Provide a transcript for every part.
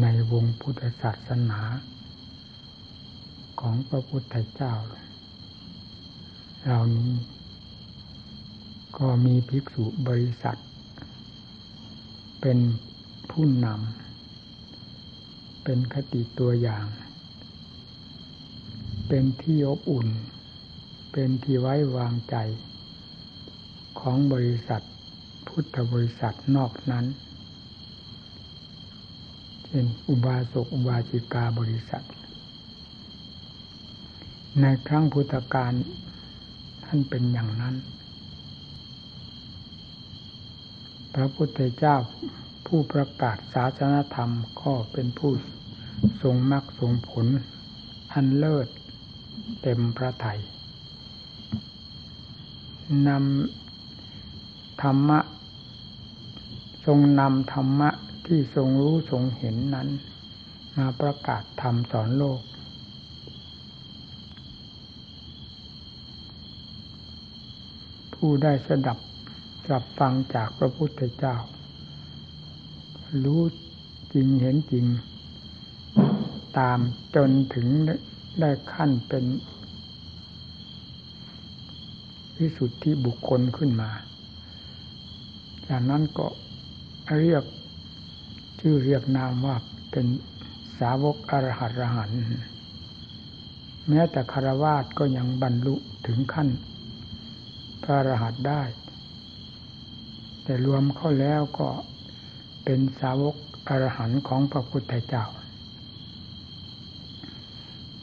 ในวงพุทธศาสนา ของพระพุทธเจ้าเหล่านี้ ก็มีภิกษุบริษัท เป็นผู้นำ เป็นคติตัวอย่าง เป็นที่อบอุ่น เป็นที่ไว้วางใจ ของบริษัทพุทธบริษัทนอกนั้น เป็นอุบาสกอุบาสิกาบริษัท ในครั้งพุทธกาลท่านเป็นอย่างนั้น พระพุทธเจ้าผู้ประกาศศาสนธรรมก็เป็นผู้ทรงมรรคทรงผล อันเลิศเต็มพระไทยนำธรรมะ ทรงนำธรรมะ ที่ทรงรู้ทรงเห็นนั้น มาประกาศธรรมสอนโลก ผู้ได้สดับรับฟังจากพระพุทธเจ้า รู้จริงเห็นจริง ตามจนถึงได้ขั้นเป็นวิสุทธิบุคคลขึ้นมา จากนั้นก็เรียก ชื่อเรียกนามว่าเป็นสาวกอรหัตรหันแม้แต่คารวาสก็ยังบรรลุถึงขั้น พระอรหันต์ได้ แต่รวมเข้าแล้วก็เป็นสาวกอรหันต์ของพระพุทธเจ้า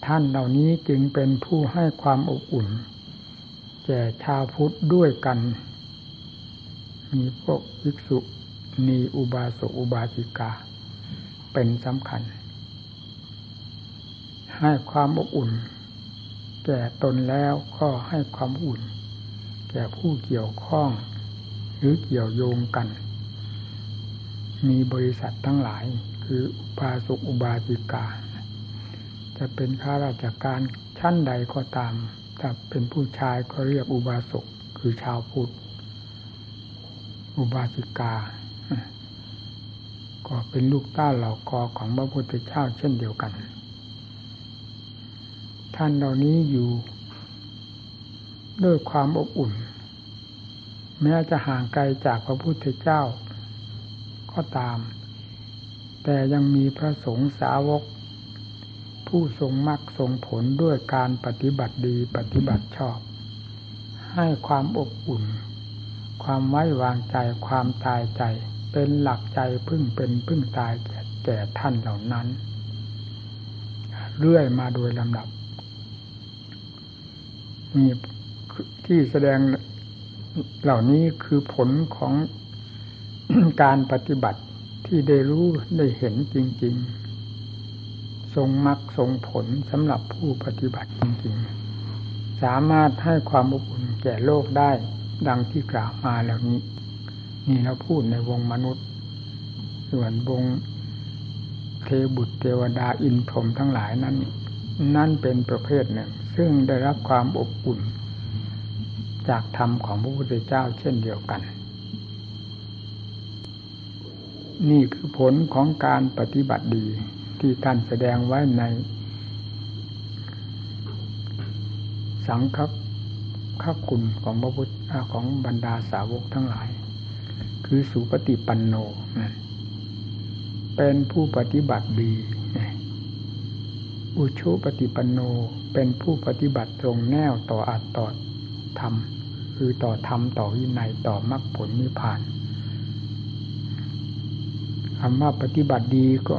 ท่านเหล่านี้จึงเป็นผู้ให้ความอบอุ่น แก่ชาวพุทธด้วยกัน มีพวกภิกษุ มีอุบาสกอุบาสิกา เป็นสำคัญ ให้ความอบอุ่น แก่ตนแล้วก็ให้ความอุ่น แก่ผู้เกี่ยวข้อง หรือเกี่ยวโยงกัน มีบริษัททั้งหลาย คืออุบาสกอุบาสิกา จะเป็นข้าราชการชั้นใดก็ตามถ้าเป็นผู้ชายก็เรียกอุบาสกคือชาวพุทธอุบาสิกา ก็เป็นลูกต้าเหล่ากอของพระพุทธเจ้าเช่นเดียวกัน ท่านเหล่านี้อยู่ด้วยความอบอุ่น แม้จะห่างไกลจากพระพุทธเจ้า ก็ตาม แต่ยังมีพระสงฆ์สาวก ผู้ทรงมรรคทรงผลด้วยการปฏิบัติดีปฏิบัติชอบ ให้ความอบอุ่น ความไว้วางใจความตายใจ เป็นหลักใจพึ่งเป็นพึ่งตายแก่ท่านเหล่านั้น เรื่อยมาโดยลำดับมีที่แสดงเหล่านี้คือผลของการปฏิบัติที่ได้รู้ได้เห็นจริง ๆ ทรงมรรคทรงผลสำหรับผู้ปฏิบัติจริง ๆ สามารถให้ความอบอุ่นแก่โลกได้ดังที่กล่าวมาแล้วนี้ นี่เราพูดในวงมนุษย์ ส่วนวงเทบุตรเทวดาอินพรหมทั้งหลายนั้น นั่นเป็นประเภทหนึ่ง ซึ่งได้รับความอบอุ่น จากธรรมของพระพุทธเจ้าเช่นเดียวกัน นี่คือผลของการปฏิบัติดีที่ท่านแสดงไว้ใน สังฆคุณของพระพุทธของบรรดาสาวกทั้งหลาย คือสุปฏิปันโน เป็นผู้ปฏิบัติดีอุชุปฏิปันโนเป็นผู้ปฏิบัติตรงแนวต่ออัตต่อธรรม คือต่อธรรมต่อวินัยต่อมรรคผลนิพพานคำว่าปฏิบัติดีก็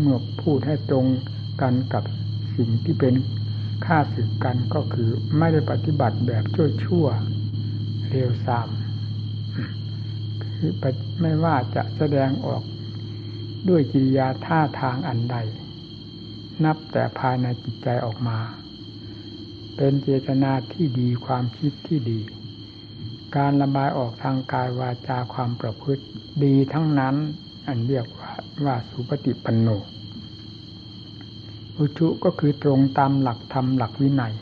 เมื่อพูดให้ตรงกันกับสิ่งที่เป็นค่าสึกกันก็คือไม่ได้ปฏิบัติแบบชั่วชั่วเร็วซาม ไม่ว่าจะแสดงออกด้วยกิริยาท่าทางอันใด นับแต่ภายในจิตใจออกมา เป็นเจตนาที่ดีความคิดที่ดี การระบายออกทางกายวาจาความประพฤติดีทั้งนั้นอันเรียกว่าว่าสุปฏิปันโนอุชุก็คือตรงตามหลักธรรมหลักวินัย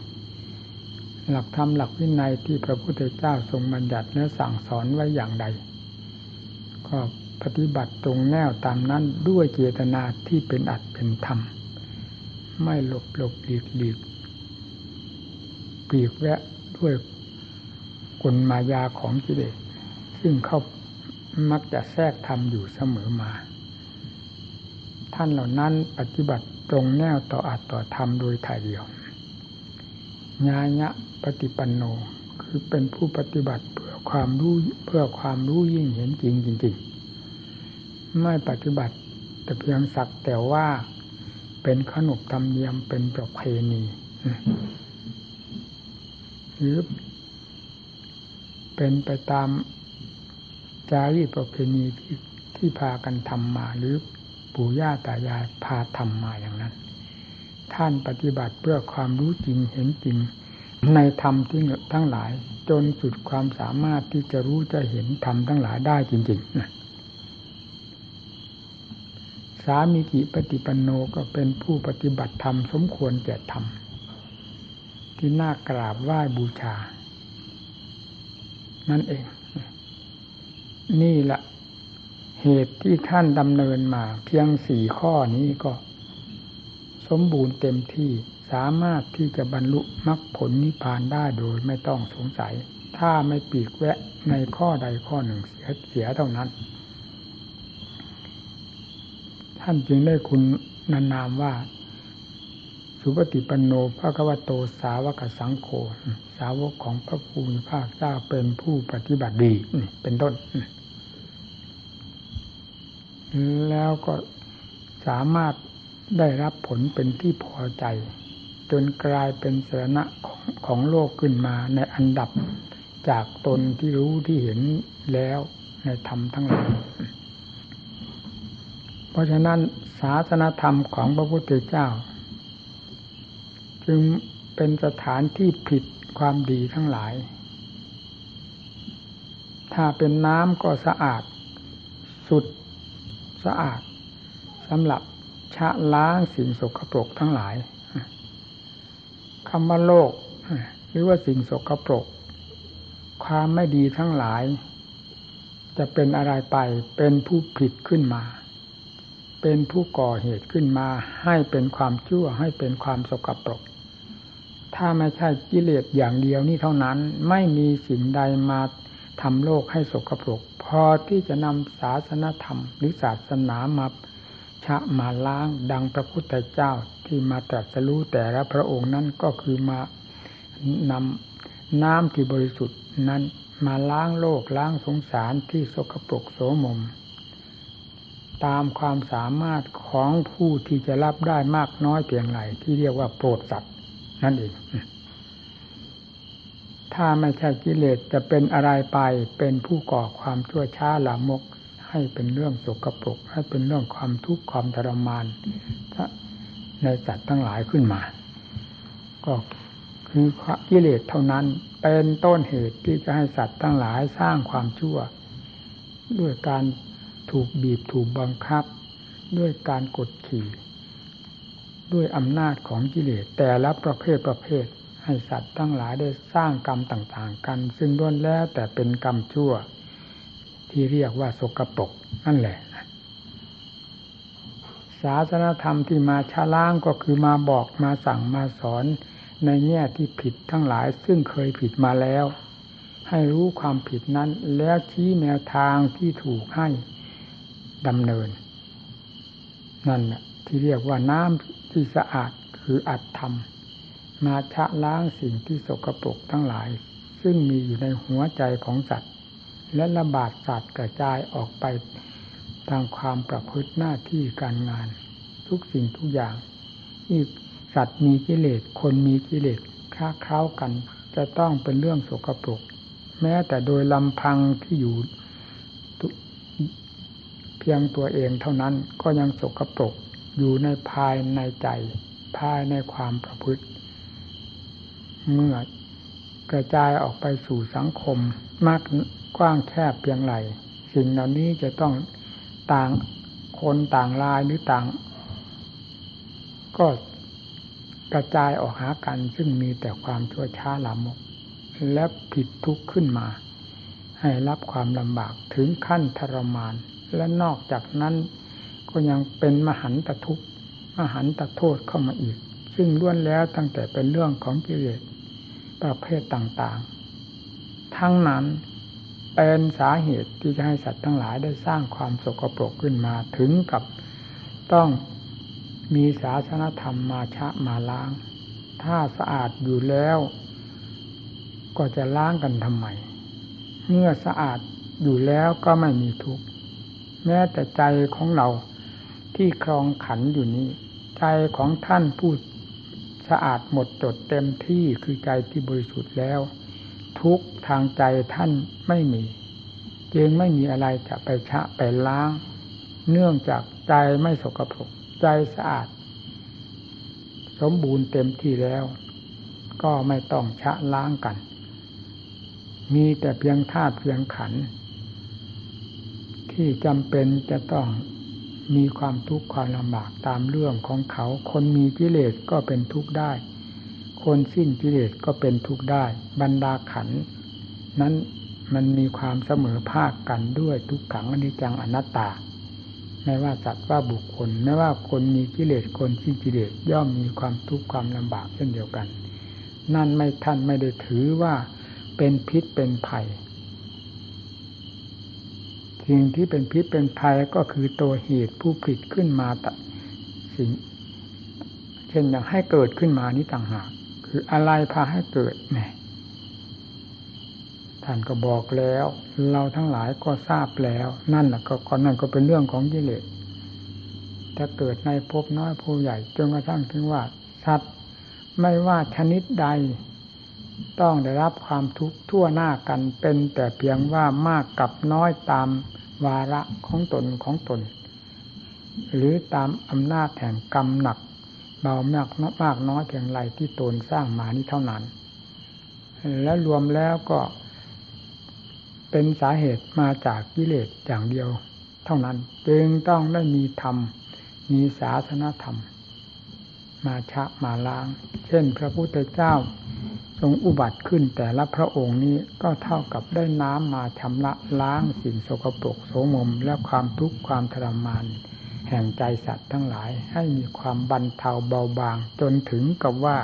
หลักธรรมหลักวินัยที่พระพุทธเจ้าทรงบัญญัติและสั่งสอนไว้อย่างใด ก็ปฏิบัติตรงแนวตามนั้นด้วยเจตนาที่เป็นอัดเป็นธรรม ไม่หลบหลบหลีกหลีกปีกแวะด้วยกลมายาของกิเลสซึ่งเขามักจะแทรกทำอยู่เสมอมา ท่านเหล่านั้นปฏิบัติตรงแนวต่ออัดต่อธรรมโดยถ่ายเดียว ญาญะปฏิปันโน คือเป็นผู้ปฏิบัติเพื่อความรู้เพื่อความรู้ยิ่งเห็นจริงจริงๆไม่ปฏิบัติแต่เพียงสักแต่ว่าเป็นขนบธรรมเนียมเป็นประเพณีหรือเป็นไปตามจารีตประเพณีที่ที่พากันทำมา หรือปู่ย่าตายายพาทำมาอย่างนั้น ท่านปฏิบัติเพื่อความรู้จริงเห็นจริง ในธรรมที่ทั้งหลาย จนสุดความสามารถที่จะรู้จะเห็นธรรมทั้งหลายได้จริงๆนะสามีกิปฏิปันโนก็เป็นผู้ปฏิบัติธรรมสมควรแก่ธรรม ที่น่ากราบไหว้บูชา นั่นเอง นี่แหละเหตุที่ท่านดำเนินมา เพียงสี่ข้อนี้ก็ สมบูรณ์เต็มที่ สามารถที่จะบรรลุมรรคผลนิพพานได้โดยไม่ต้องสงสัย ถ้าไม่ปีกแวะในข้อใดข้อหนึ่งเสียเสียเท่านั้น ท่านจึงได้คุณนานามว่า สุปฏิปันโนพระกวโตสาวกสังโฆสาวกของพระภูมิภาคเจ้าเป็นผู้ปฏิบัติดีเป็นต้น แล้วก็สามารถได้รับผลเป็นที่พอใจ จนกลายเป็นสาระของของโลกขึ้นมาในอันดับจากตนที่รู้ที่เห็นแล้วในธรรมทั้งหลาย เพราะฉะนั้นศาสนธรรมของพระพุทธเจ้า จึงเป็นสถานที่ผิดความดีทั้งหลาย ถ้าเป็นน้ำก็สะอาด สุดสะอาดสำหรับชะล้างสิ่งสกปรกทั้งหลาย คำว่าโลก หรือว่าสิ่งสกปรก ความไม่ดีทั้งหลาย จะเป็นอะไรไปเป็นผู้ผิดขึ้นมา เป็นผู้ก่อเหตุขึ้นมา ให้เป็นความชั่วให้เป็นความสกปรก ถ้าไม่ใช่กิเลสอย่างเดียวนี่เท่านั้น ไม่มีสิ่งใดมาทำโลกให้สกปรก พอที่จะนำศาสนธรรม หรือศาสนามาชะมาล้างดังพระพุทธเจ้า ที่มาตรัสรู้แต่ละพระองค์นั้นก็คือมานำน้ำที่บริสุทธิ์นั้นมาล้างโลกล้างสงสารที่สกปรกโสมม ตามความสามารถของผู้ที่จะรับได้มากน้อยเพียงไรที่เรียกว่าโปรดสัตว์นั่นเองถ้าไม่ใช่กิเลสจะเป็นอะไรไปเป็นผู้ก่อความชั่วช้าลามกให้เป็นเรื่องสกปรกให้เป็นเรื่องความทุกข์ความทรมาน ในสัตว์ทั้งหลายขึ้นมา ก็คือกิเลสเท่านั้นเป็นต้นเหตุที่จะให้สัตว์ทั้งหลายสร้างความชั่ว ด้วยการถูกบีบถูกบังคับ ด้วยการกดขี่ ด้วยอำนาจของกิเลสแต่ละประเภทประเภทให้สัตว์ทั้งหลายได้สร้างกรรมต่างๆ กัน ซึ่งล้วนแล้วแต่เป็นกรรมชั่ว ที่เรียกว่าสกปรกนั่นแหละ ศาสนธรรมที่มาชาล้างก็คือมาบอกมาสั่งมาสอนในแง่ที่ผิดทั้งหลายซึ่งเคยผิดมาแล้ว ให้รู้ความผิดนั้น แล้วชี้แนวทางที่ถูกให้ดำเนิน นั่นแหละที่เรียกว่าน้ำที่สะอาดคืออัตธรรม มาชะล้างสิ่งที่สกปรกทั้งหลาย ซึ่งมีอยู่ในหัวใจของสัตว์ และระบาดสัตว์กระจายออกไป ทางความประพฤติหน้าที่การงาน ทุกสิ่งทุกอย่างที่สัตว์มีกิเลสคนมีกิเลสค้าเข้ากัน จะต้องเป็นเรื่องสกปรก แม้แต่โดยลำพังที่อยู่เพียงตัวเองเท่านั้นก็ยังสกปรกอยู่ในภายในใจภายในความประพฤติ เมื่อกระจายออกไปสู่สังคมมากกว้างแคบเพียงไรสิ่งเหล่านี้จะต้อง ต่างคนต่างลายหรือต่าง ก็กระจายออกหากันซึ่งมีแต่ความชั่วช้าลามก และผิดทุกข์ขึ้นมา ให้รับความลำบากถึงขั้นทรมาน และนอกจากนั้นก็ยังเป็นมหันตทุกข์มหันตโทษเข้ามาอีก ซึ่งล้วนแล้วตั้งแต่เป็นเรื่องของกิเลสประเภทต่างๆ ทั้งนั้น เป็นสาเหตุที่จะให้สัตว์ทั้งหลายได้สร้างความสกปรกขึ้นมาถึงกับต้องมีศาสนธรรมมาชะมาล้าง ถ้าสะอาดอยู่แล้ว ก็จะล้างกันทำไม เมื่อสะอาดอยู่แล้วก็ไม่มีทุกข์แม้แต่ใจของเราที่ครองขันอยู่นี้ ใจของท่านผู้สะอาดหมดจดเต็มที่คือใจที่บริสุทธิ์แล้ว ทุกทางใจท่านไม่มี จึงไม่มีอะไรจะไปชะไปล้าง เนื่องจากใจไม่สกปรกใจสะอาด สมบูรณ์เต็มที่แล้ว ก็ไม่ต้องชะล้างกัน มีแต่เพียงธาตุเพียงขัน ที่จำเป็นจะต้องมีความทุกข์ความลำบากตามเรื่องของเขา คนมีกิเลสก็เป็นทุกข์ได้ คนสิ้นกิเลสก็เป็นทุกข์ได้ บรรดาขัน นั้นมันมีความเสมอภาคกันด้วยทุกขังอนิจจังอนัตตา ไม่ว่าสัตว์ว่าบุคคล ไม่ว่าคนมีกิเลสคนสิ้นกิเลสย่อมมีความทุกข์ความลำบากเช่นเดียวกัน นั่นไม่ท่านไม่ได้ถือว่าเป็นพิษเป็นภัยสิ่งที่เป็นพิษเป็นภัยก็คือตัวเหตุผู้ผลิตขึ้นมาตสิ่งเช่นอย่างให้เกิดขึ้นมานี้ต่างหาก คืออะไรพาให้เกิดแหมท่านก็บอกแล้ว เราทั้งหลายก็ทราบแล้ว นั่นแหละก็นั่นก็เป็นเรื่องของกิเลสถ้าเกิดในภพน้อยภพใหญ่จนกระทั่งถึงว่าสัตว์ไม่ว่าชนิดใด ต้องได้รับความทุกข์ทั่วหน้ากันเป็นแต่เพียงว่ามากกับน้อยตามวาระของตนของตน หรือตามอำนาจแห่งกรรมหนัก เบามากมากน้อยเพียงไรที่ตนสร้างมานี้เท่านั้น และรวมแล้วก็เป็นสาเหตุมาจากกิเลสอย่างเดียว เท่านั้นจึงต้องได้มีธรรม มีศาสนธรรม มาชะมาล้าง เช่น พระพุทธเจ้าทรงอุบัติขึ้นแต่ละพระองค์นี้ก็เท่ากับได้น้ำมาชำระล้างสิ่งโสกปรกโสมมและความทุกข์ความทรมาน แห่งใจสัตว์ทั้งหลาย ให้มีความบรรเทาเบาบาง จนถึงกับว่า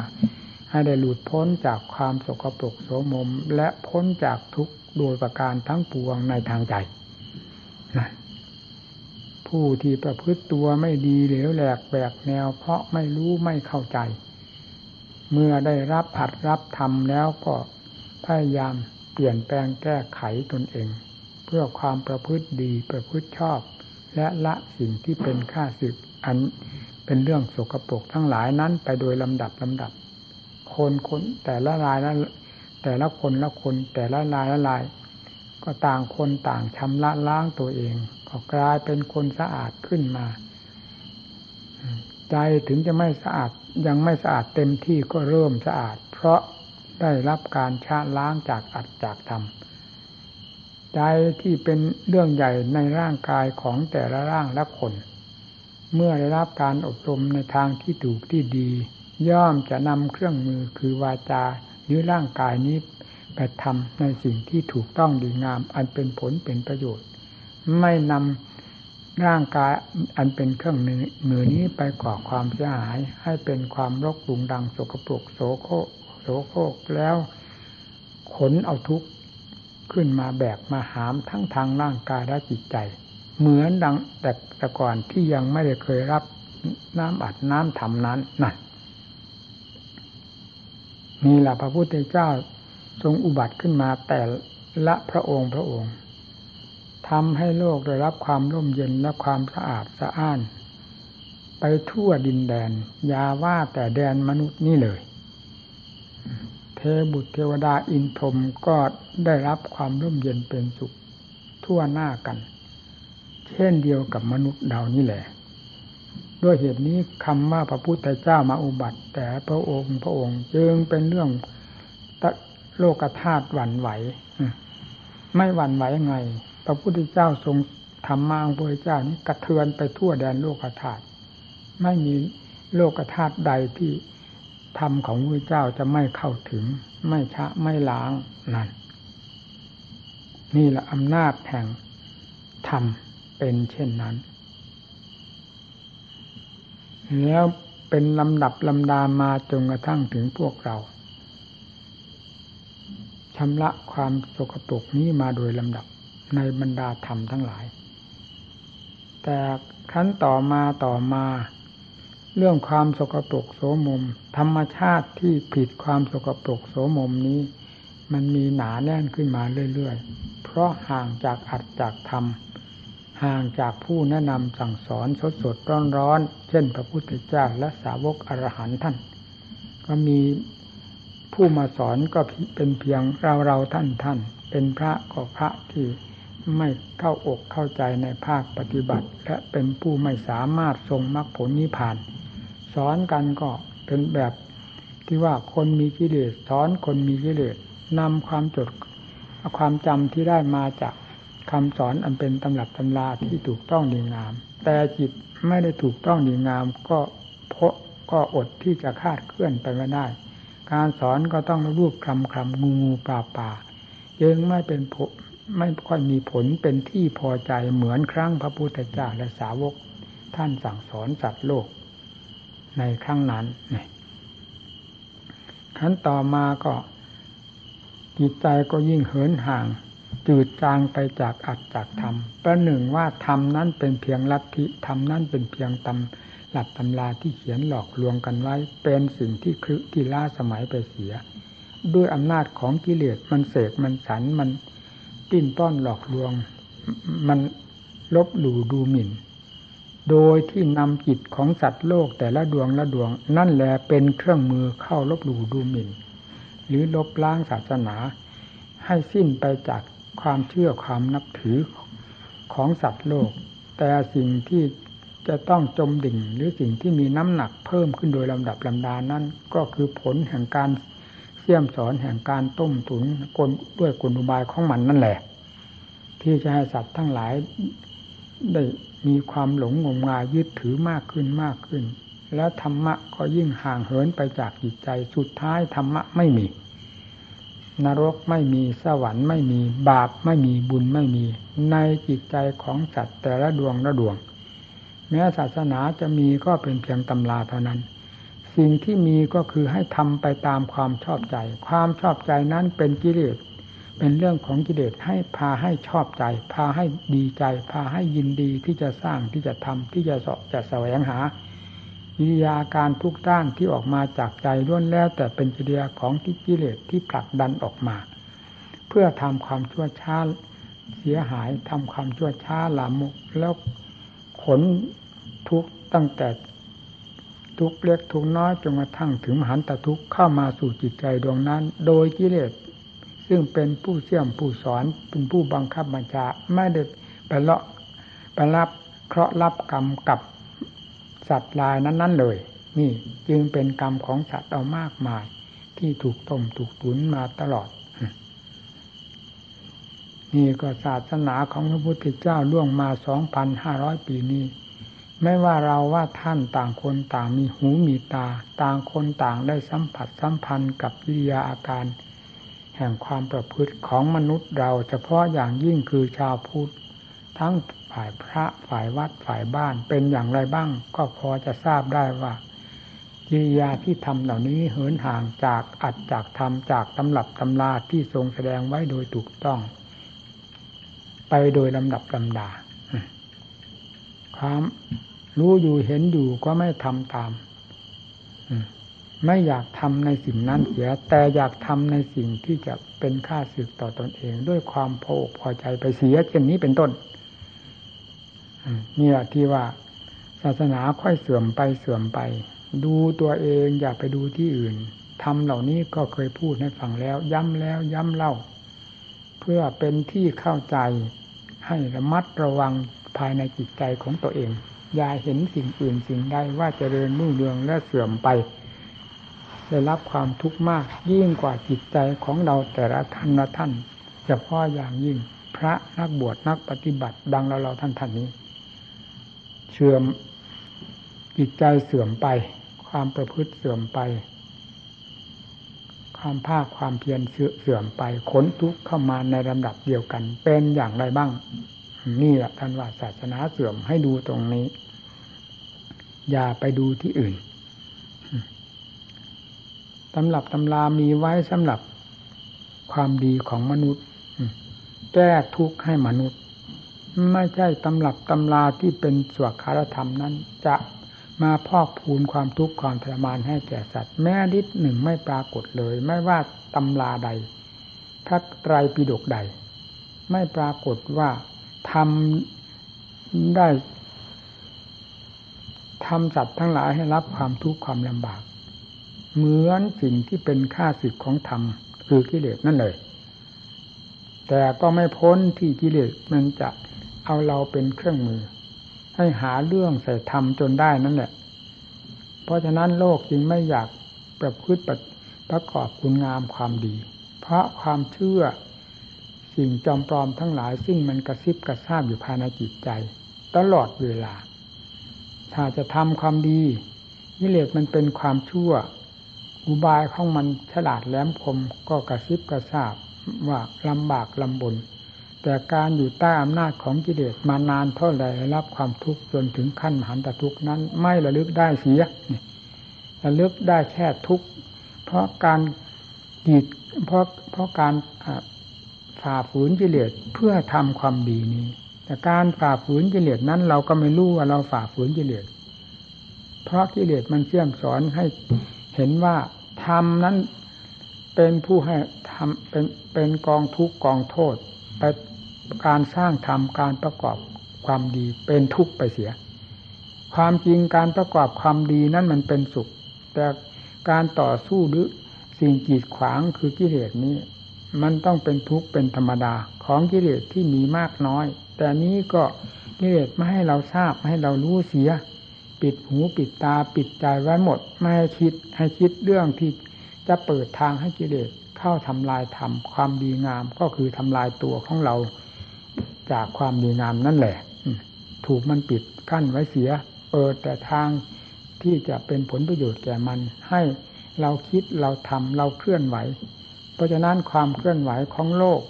ให้ได้หลุดพ้นจากความโสกปรกโสมม และพ้นจากทุกข์โดยประการทั้งปวงในทางใจนะผู้ที่ประพฤติตัวไม่ดีเหลวแหลกแบกแนว เพราะไม่รู้ไม่เข้าใจ เมื่อได้รับอัดรับทำแล้วก็พยายามเปลี่ยนแปลงแก้ไขตนเอง เพื่อความประพฤติดีประพฤติชอบ และละสิ่งที่เป็นค่าศึกอันเป็นเรื่องสกปรกทั้งหลายนั้น ไปโดยลำดับลำดับ คนคนแต่ละรายละแต่ละคนละคนแต่ละรายละราย ก็ต่างคนต่างชำระล้างตัวเอง ก็กลายเป็นคนสะอาดขึ้นมา ใจถึงจะไม่สะอาดยังไม่สะอาดเต็มที่ก็เริ่มสะอาด เพราะได้รับการชะล้างจากอัดจากธรรม ใจที่เป็นเรื่องใหญ่ในร่างกายของแต่ละร่างและคน เมื่อได้รับการอบรมในทางที่ถูกที่ดี ย่อมจะนำเครื่องมือคือวาจาหรือร่างกายนี้ไปทำในสิ่งที่ถูกต้องดีงาม อันเป็นผลเป็นประโยชน์ ไม่นำร่างกายอันเป็นเครื่องมือนี้ไปก่อความเสียหาย ให้เป็นความรกรุงดังสกปรกโสโครโสโครกแล้วขนเอาทุกข์ ขึ้นมาแบกมาหามทั้งทางร่างกายและจิตใจ เหมือนดังแต่แต่ก่อนที่ยังไม่ได้เคยรับน้ำอัดน้ำทำนั้นนั่นนี่แหละพระพุทธเจ้าทรงอุบัติขึ้นมาแต่ละพระองค์พระองค์ทำให้โลกได้รับความร่มเย็นและความสะอาดสะอ้าน ไปทั่วดินแดน ยาว่าแต่แดนมนุษย์นี่เลย ทบุตรเทวดาอินพรมก็ได้รับความร่มเย็นเป็นสุขทั่วหน้ากัน เช่นเดียวกับมนุษย์ดาวนี่แหละ ด้วยเหตุนี้คำว่าพระพุทธเจ้ามาอุบัติ แต่พระองค์พระองค์จึงเป็นเรื่องโลกธาตุหวั่นไหว ไม่หวั่นไหวไง พระพุทธเจ้าทรงธรรมาองค์พระเจ้านี้กระเทือนไปทั่วแดนโลกธาตุไม่มีโลกธาตุใดที่ ธรรมของพระเจ้าจะไม่เข้าถึง ไม่ชะไม่ล้างนั่นนี่แหละอำนาจแห่งธรรมเป็นเช่นนั้น แล้วเป็นลำดับลำดามาจนกระทั่งถึงพวกเราชำระความสกปรกนี้มาโดยลำดับในบรรดาธรรมทั้งหลาย แต่ครั้นต่อมาต่อมา เรื่องความสกปรกโสมม ธรรมชาติที่ผิดความสกปรกโสมมนี้ มันมีหนาแน่นขึ้นมาเรื่อยๆ เพราะห่างจากอัดจากธรรม ห่างจากผู้แนะนำสั่งสอนสดสดร้อนร้อนเช่น พระพุทธเจ้าและสาวกอรหันท่าน ก็มีผู้มาสอนก็เป็นเพียงเราเราท่านท่านเป็นพระก็พระที่ไม่เข้าอกเข้าใจในภาคปฏิบัติ และเป็นผู้ไม่สามารถทรงมรรคผลนิพพาน สอนกันก็เป็นแบบที่ว่าคนมีกิเลสสอนคนมีกิเลสนำความจดความจำที่ได้มาจากคำสอนอันเป็นตำรับตำราที่ถูกต้องดีงาม แต่จิตไม่ได้ถูกต้องดีงาม ก็เพราะก็อดที่จะคาดเคลื่อนไปไม่ได้ การสอนก็ต้องรูปคำคำงูงูปลาปลายังไม่เป็นผไม่ค่อยมีผลเป็นที่พอใจเหมือนครั้งพระพุทธเจ้าและสาวก ท่านสั่งสอนสัตว์โลก ในครั้งนั้นขั้นต่อมาก็จิตใจก็ยิ่งเหินห่าง จืดจางไปจากอัดจากธรรมประหนึ่งว่าธรรมนั้นเป็นเพียงลัทธิธรรมนั้นเป็นเพียงตำหลักตำราที่เขียนหลอกลวงกันไว้ เป็นสิ่งที่คลึที่ล้าสมัยไปเสีย ด้วยอำนาจของกิเลสมันเสกมันสันมันติ้นต้อนหลอกลวง มันลบหลู่ดูหมิ่น โดยที่นำจิตของสัตว์โลกแต่ละดวงละดวง นั่นแหละเป็นเครื่องมือเข้าลบหลู่ดูหมิ่น หรือลบล้างศาสนา ให้สิ้นไปจากความเชื่อความนับถือของสัตว์โลก แต่สิ่งที่จะต้องจมดิ่งหรือสิ่งที่มีน้ำหนักเพิ่มขึ้นโดยลำดับลำดานั้น ก็คือผลแห่งการเสี่ยมสอนแห่งการต้มตุนกลด้วยกลอุบายของมันนั่นแหละ ที่จะให้สัตว์ทั้งหลายได้ มีความหลงงมงายยึดถือมากขึ้นมากขึ้น แล้วธรรมะก็ยิ่งห่างเหินไปจากจิตใจสุดท้ายธรรมะไม่มี นรกไม่มีสวรรค์ไม่มีบาปไม่มีบุญไม่มี ในจิตใจของสัตว์แต่ละดวงละดวง แม้ศาสนาจะมีก็เป็นเพียงตำราเท่านั้น สิ่งที่มีก็คือให้ทำไปตามความชอบใจ ความชอบใจนั้นเป็นกิเลส เป็นเรื่องของกิเลสให้พาให้ชอบใจ พาให้ดีใจ พาให้ยินดีที่จะสร้างที่จะทำที่จะสอบจะแสวงหาวิทยาการทุกด้านที่ออกมาจากใจล้วนแล้ว แต่เป็นกิเลสของที่กิเลสที่ผลักดันออกมา เพื่อทำความชั่วช้าเสียหายทำความชั่วช้าลามกแล้วผลทุกตั้งแต่ทุกเล็กทุกน้อยจนกระทั่งถึงมหันตทุกเข้ามาสู่จิตใจดวงนั้น โดยกิเลส ซึ่งเป็นผู้เสี่ยมผู้สอนเป็นผู้บังคับบัญชาไม่ได้ไปเลาะไปรับเคราะห์รับกรรมกับสัตว์ลายนั้น ๆ เลย นี่จึงเป็นกรรมของสัตว์เอามากมาย ที่ถูกต้มถูกตุนมาตลอด นี่ก็ศาสนาของพระพุทธเจ้าล่วงมาสองพันห้าร้อยปีนี้ ไม่ว่าเราว่าท่านต่างคนต่างมีหูมีตา ต่างคนต่างได้สัมผัสสัมพันธ์กับวิยาอาการ แห่งความประพฤติของมนุษย์เราเฉพาะอย่างยิ่งคือชาวพุทธทั้งฝ่ายพระฝ่ายวัดฝ่ายบ้านเป็นอย่างไรบ้าง ก็พอจะทราบได้ว่ากิริยาที่ทำเหล่านี้เหินห่างจากอัดจากธรรมจากตำรับตำราที่ทรงแสดงไว้โดยถูกต้อง ไปโดยลำดับลำดาความรู้อยู่เห็นอยู่ก็ไม่ทำตาม ไม่อยากทำในสิ่งนั้นเสีย แต่อยากทำในสิ่งที่จะเป็นค่าสึกต่อตอนเอง ด้วยความพอพอใจไปเสียเช่นนี้เป็นต้นนี่แหละที่ว่า ศาสนาค่อยเสื่อมไปเสื่อมไป ดูตัวเองอย่าไปดูที่อื่นทำเหล่านี้ก็เคยพูดให้ฟังแล้ว ย้ำแล้วย้ำเล่า เพื่อเป็นที่เข้าใจให้ระมัดระวังภายในจิตใจของตัวเอง อย่าเห็นสิ่งอื่นสิ่งใดว่าจเจริญรุ่งเรืองและเสื่อมไป ได้รับความทุกข์มาก ยิ่งกว่าจิตใจของเราแต่ละท่านละท่านเฉพาะอย่างยิ่งพระนักบวชนักปฏิบัติดังเราเราท่านท่านนี้ เสื่อมจิตใจเสื่อมไป ความประพฤติเสื่อมไป ความภาคความเพียรเสื่อมไปขนทุกข์เข้ามาในลำดับเดียวกัน เป็นอย่างไรบ้าง นี่แหละท่านว่าศาสนาเสื่อมให้ดูตรงนี้ อย่าไปดูที่อื่น ตำรับตำรามีไว้สำหรับความดีของมนุษย์ แก้ทุกข์ให้มนุษย์ ไม่ใช่ตำรับตำราที่เป็นสวดคารธรรมนั้น จะมาพอกพูนความทุกข์ความทรมานให้แก่สัตว์ แม้นิดหนึ่งไม่ปรากฏเลย ไม่ว่าตำราใด พระไตรปิฎกใด ไม่ปรากฏว่าทำได้ทำสัตว์ทั้งหลายให้รับความทุกข์ความลำบาก เหมือนสิ่งที่เป็นค่าศึกของธรรม คือกิเลสนั่นเลย แต่ก็ไม่พ้นที่กิเลสมันจะเอาเราเป็นเครื่องมือ ให้หาเรื่องใส่ธรรมจนได้นั่นแหละ เพราะฉะนั้นโลกจึงไม่อยากประพฤติประกอบคุณงามความดี เพราะความเชื่อสิ่งจอมปลอมทั้งหลาย ซึ่งมันกระซิบกระซาบอยู่ภายในจิตใจ ตลอดเวลา ถ้าจะทำความดีกิเลสมันเป็นความชั่ว อุบายของมันฉลาดแหลมคมก็กระซิบกระซาบว่าลำบากลำบน แต่การอยู่ใต้อำนาจของกิเลสมานานเท่าไรรับความทุกข์จนถึงขั้นมหันตทุกข์นั้น ไม่ระลึกได้เสียระลึกได้แค่ทุกข์เพราะการกีดเพราะเพราะการฝ่าฝืนกิเลสเพื่อทำความดีนี้ แต่การฝ่าฝืนกิเลสนั้น เราก็ไม่รู้ว่าเราฝ่าฝืนกิเลสเพราะกิเลสมันเชื่อมสอนให้ เห็นว่าธรรมนั้นเป็นผู้ให้ทำเป็นเป็นกองทุกกองโทษไปการสร้างธรรมการประกอบความดีเป็นทุกข์ไปเสีย ความจริงการประกอบความดีนั้นมันเป็นสุข แต่การต่อสู้หรือสิ่งกีดขวางคือกิเลสนี้ มันต้องเป็นทุกข์เป็นธรรมดาของกิเลสที่มีมากน้อย แต่นี้ก็กิเลสไม่ให้เราทราบไม่ให้เรารู้เสีย ปิดหูปิดตาปิดใจไว้หมด ไม่ให้คิดให้คิดเรื่องที่จะเปิดทางให้กิเลสเข้าทำลายธรรมความดีงามก็คือทำลายตัวของเราจากความดีงามนั่นแหละ ถูกมันปิดกั้นไว้เสีย เปิดแต่ทางที่จะเป็นผลประโยชน์แก่มัน ให้เราคิดเราทำเราเคลื่อนไหว เพราะฉะนั้นความเคลื่อนไหวของโลก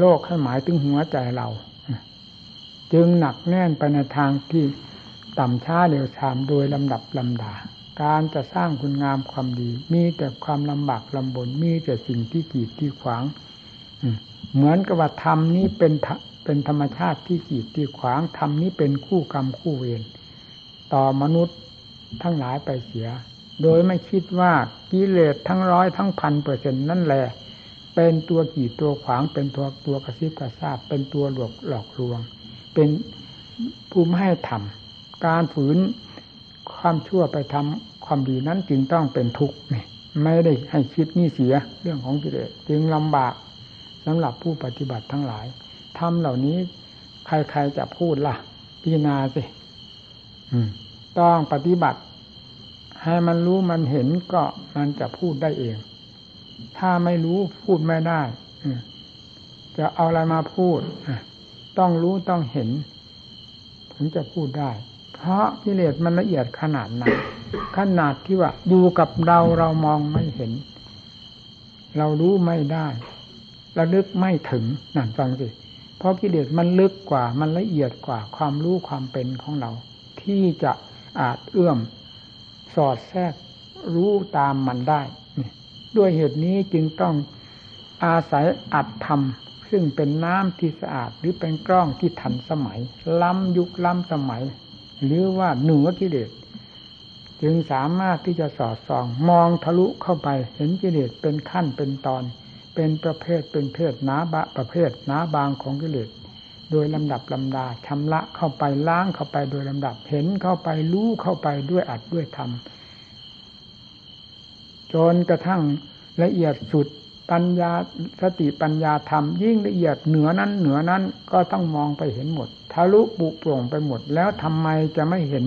โลกให้หมายถึงหัวใจเรา จึงหนักแน่นไปในทางที่ ต่ำช้าเร็วชามโดยลำดับลำดา การจะสร้างคุณงามความดี มีแต่ความลำบากลำบนมีแต่สิ่งที่กีดที่ขวางเหมือนกับว่าธรรมนี้เป็นเป็นธรรมชาติที่กีดที่ขวางธรรมนี้เป็นคู่กรรมคู่เวรต่อมนุษย์ทั้งหลายไปเสีย โดยไม่คิดว่ากิเลสทั้งร้อยทั้งพันเปอร์เซ็นต์นั่นแหละ เป็นตัวกี่ตัวขวางเป็นตัวตัวกระซิบกระซาบเป็นตัวหลอกหลอกลวง เป็นผู้ไม่ให้ทำ การฝืนความชั่วไปทำความดีนั้นจึงต้องเป็นทุกข์นี่ไม่ได้ให้คิดนี่เสียเรื่องของกิเลสจึงลำบากสำหรับผู้ปฏิบัติทั้งหลายทำเหล่านี้ ใครๆจะพูดล่ะ พิจารณาสิต้องปฏิบัติ ให้มันรู้มันเห็นก็มันจะพูดได้เอง ถ้าไม่รู้พูดไม่ได้จะเอาอะไรมาพูดต้องรู้ต้องเห็น ถึงจะพูดได้ เพราะกิเลสมันละเอียดขนาดนั้นขนาดที่ว่า อยู่กับเราเรามองไม่เห็น เรารู้ไม่ได้ระลึกไม่ถึงนั่นฟังสิเพราะกิเลสมันลึกกว่ามันละเอียดกว่าความรู้ความเป็นของเรา ที่จะอาจเอื้อม สอดแทรกรู้ตามมันได้ด้วยเหตุนี้จึงต้องอาศัยอัดทำซึ่งเป็นน้ำที่สะอาดหรือเป็นกล้องที่ทันสมัย ล้ำยุคล้ำสมัย หรือว่าหนือกิเลสจึงสามารถที่จะสอดส่อง มองทะลุเข้าไป เห็นกิเลสเป็นขั้นเป็นตอน เป็นประเภทเป็นเพศหนาบะประเภทหนาบางของกิเลสโดยลำดับลำดาชำระเข้าไปล้างเข้าไปโดยลำดับเห็นเข้าไปรู้เข้าไปด้วยอัดด้วยธรรมจนกระทั่งละเอียดสุด ปัญญาสติปัญญาธรรมยิ่งละเอียดเหนือนั้นเหนือนั้นก็ต้องมองไปเห็นหมดทะลุปุโปร่งไปหมด แล้วทำไมจะไม่เห็น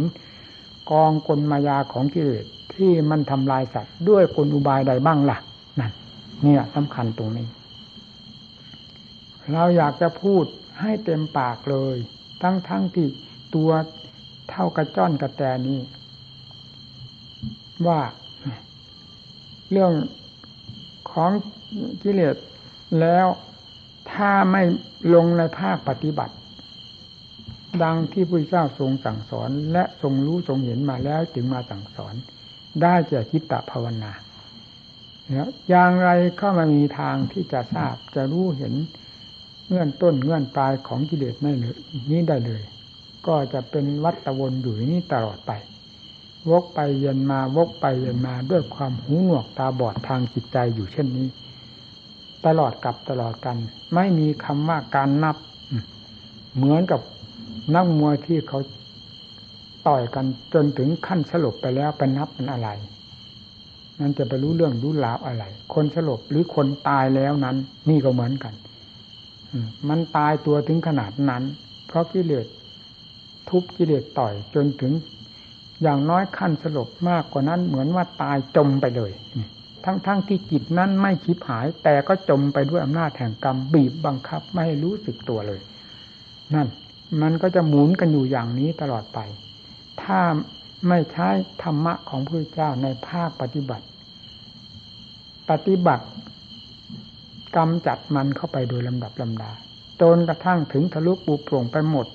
กองกลมายาของกิเลสที่มันทำลายสัตว์ด้วยกลอุบายใดบ้างล่ะนั่นเนี่ยสำคัญตรงนี้ เราอยากจะพูดให้เต็มปากเลย ทั้งทั้งที่ตัวเท่ากระจ้อนกระแตนี้ ว่าเรื่อง ของกิเลสแล้วถ้าไม่ลงในภาคปฏิบัติ ดังที่พระเจ้าทรงสั่งสอน และทรงรู้ทรงเห็นมาแล้วจึงมาสั่งสอน ได้แก่คิตตภาวนาเนี่ยอย่างไรก็ไม่มีทางที่จะทราบจะรู้เห็นเงื่อนต้นเงื่อนปลายของกิเลสในนี้ได้เลย ก็จะเป็นวัฏวนอยู่นี้ตลอดไป วกไปเย็นมาวกไปเย็นมาด้วยความหูหนวกตาบอดทางจิตใจอยู่เช่นนี้ ตลอดกับตลอดกัน ไม่มีคำว่าการนับ เหมือนกับนักมวยที่เขาต่อยกันจนถึงขั้นสลบไปแล้วไปนับมันอะไร นั่นจะไปรู้เรื่องรู้ราวอะไร คนสลบหรือคนตายแล้วนั้น นี่ก็เหมือนกันมันตายตัวถึงขนาดนั้น เพราะกิเลสทุบกิเลสต่อยจนถึง อย่างน้อยขั้นสลบมากกว่านั้นเหมือนว่าตายจมไปเลย ทั้งๆทที่จิตนั้นไม่คิดหาย แต่ก็จมไปด้วยอำนาจแห่งกรรมบีบบังคับไม่ให้รู้สึกตัวเลย นั่น มันก็จะหมุนกันอยู่อย่างนี้ตลอดไป ถ้าไม่ใช้ธรรมะของพระเจ้าในภาคปฏิบัติ ปฏิบัติกำจัดมันเข้าไปโดยลำดับลำดาจนกระทั่งถึงทะลุปูโปร่งไปหมด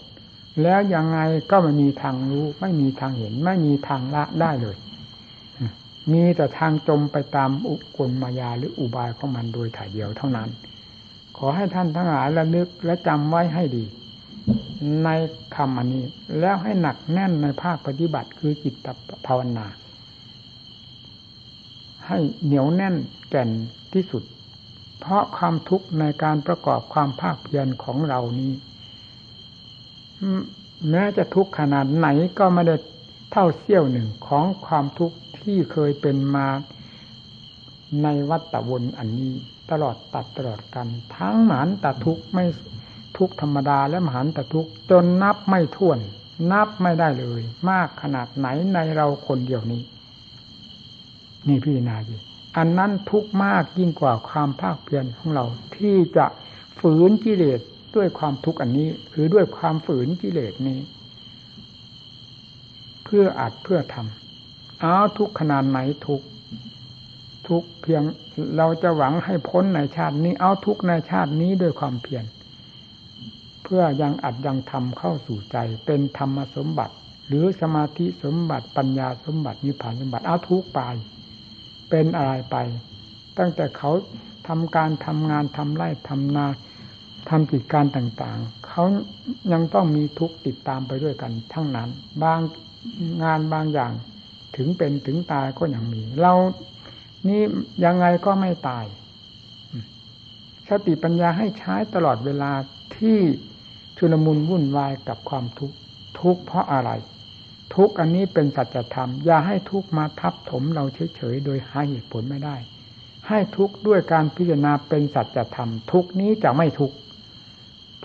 แล้วยังไงก็ไม่มีทางรู้ ไม่มีทางเห็น ไม่มีทางละได้เลย มีแต่ทางจมไปตามอุกลมายาหรืออุบายของมันโดยถ่ายเดียวเท่านั้น ขอให้ท่านทั้งหลายระลึกและจำไว้ให้ดี ในคำอันนี้ แล้วให้หนักแน่นในภาคปฏิบัติคือจิตภาวนา ให้เหนียวแน่นแก่นที่สุด เพราะความทุกข์ในการประกอบความภาคเพียรของเรานี้ แม้จะทุกข์ขนาดไหนก็ไม่ได้เท่าเสี้ยวหนึ่งของความทุกข์ที่เคยเป็นมาในวัฏวนอันนี้ ตลอดตัดตลอดกัน ทั้งหมานตทุกข์ไม่ทุกธรรมดาและมหันตทุกข์จนนับไม่ถ้วน นับไม่ได้เลย มากขนาดไหนในเราคนเดียวนี้ นี่พี่นาดีอันนั้นทุกมากยิ่งกว่าความภาคเพียรของเรา ที่จะฝืนกิเลส ด้วยความทุกข์อันนี้ หรือด้วยความฝืนกิเลสนี้ เพื่ออัดเพื่อทำเอาทุกขนาดไหนทุกทุกเพียงเราจะหวังให้พ้นในชาตินี้ เอาทุกในชาตินี้ด้วยความเพียรเพื่อยังอัดยังทำเข้าสู่ใจ เป็นธรรมสมบัติ หรือสมาธิสมบัติปัญญาสมบัตินิพพานสมบัติเอาทุกไป เป็นอะไรไป ตั้งแต่เขาทำการทำงานทำไร่ทำนา ทำกิจการต่างๆ เขายังต้องมีทุกข์ติดตามไปด้วยกันทั้งนั้น บางงานบางอย่างถึงเป็นถึงตายก็ยังมี เรานี่ยังไงก็ไม่ตาย สติปัญญาให้ใช้ตลอดเวลาที่ชุลมุนวุ่นวายกับความทุกข์ทุกข์เพราะอะไร ทุกอันนี้เป็นสัจธรรม อย่าให้ทุกมาทับถมเราเฉยๆโดยหาเหตุผลไม่ได้ ให้ทุกด้วยการพิจารณาเป็นสัจธรรม ทุกนี้จะไม่ทุก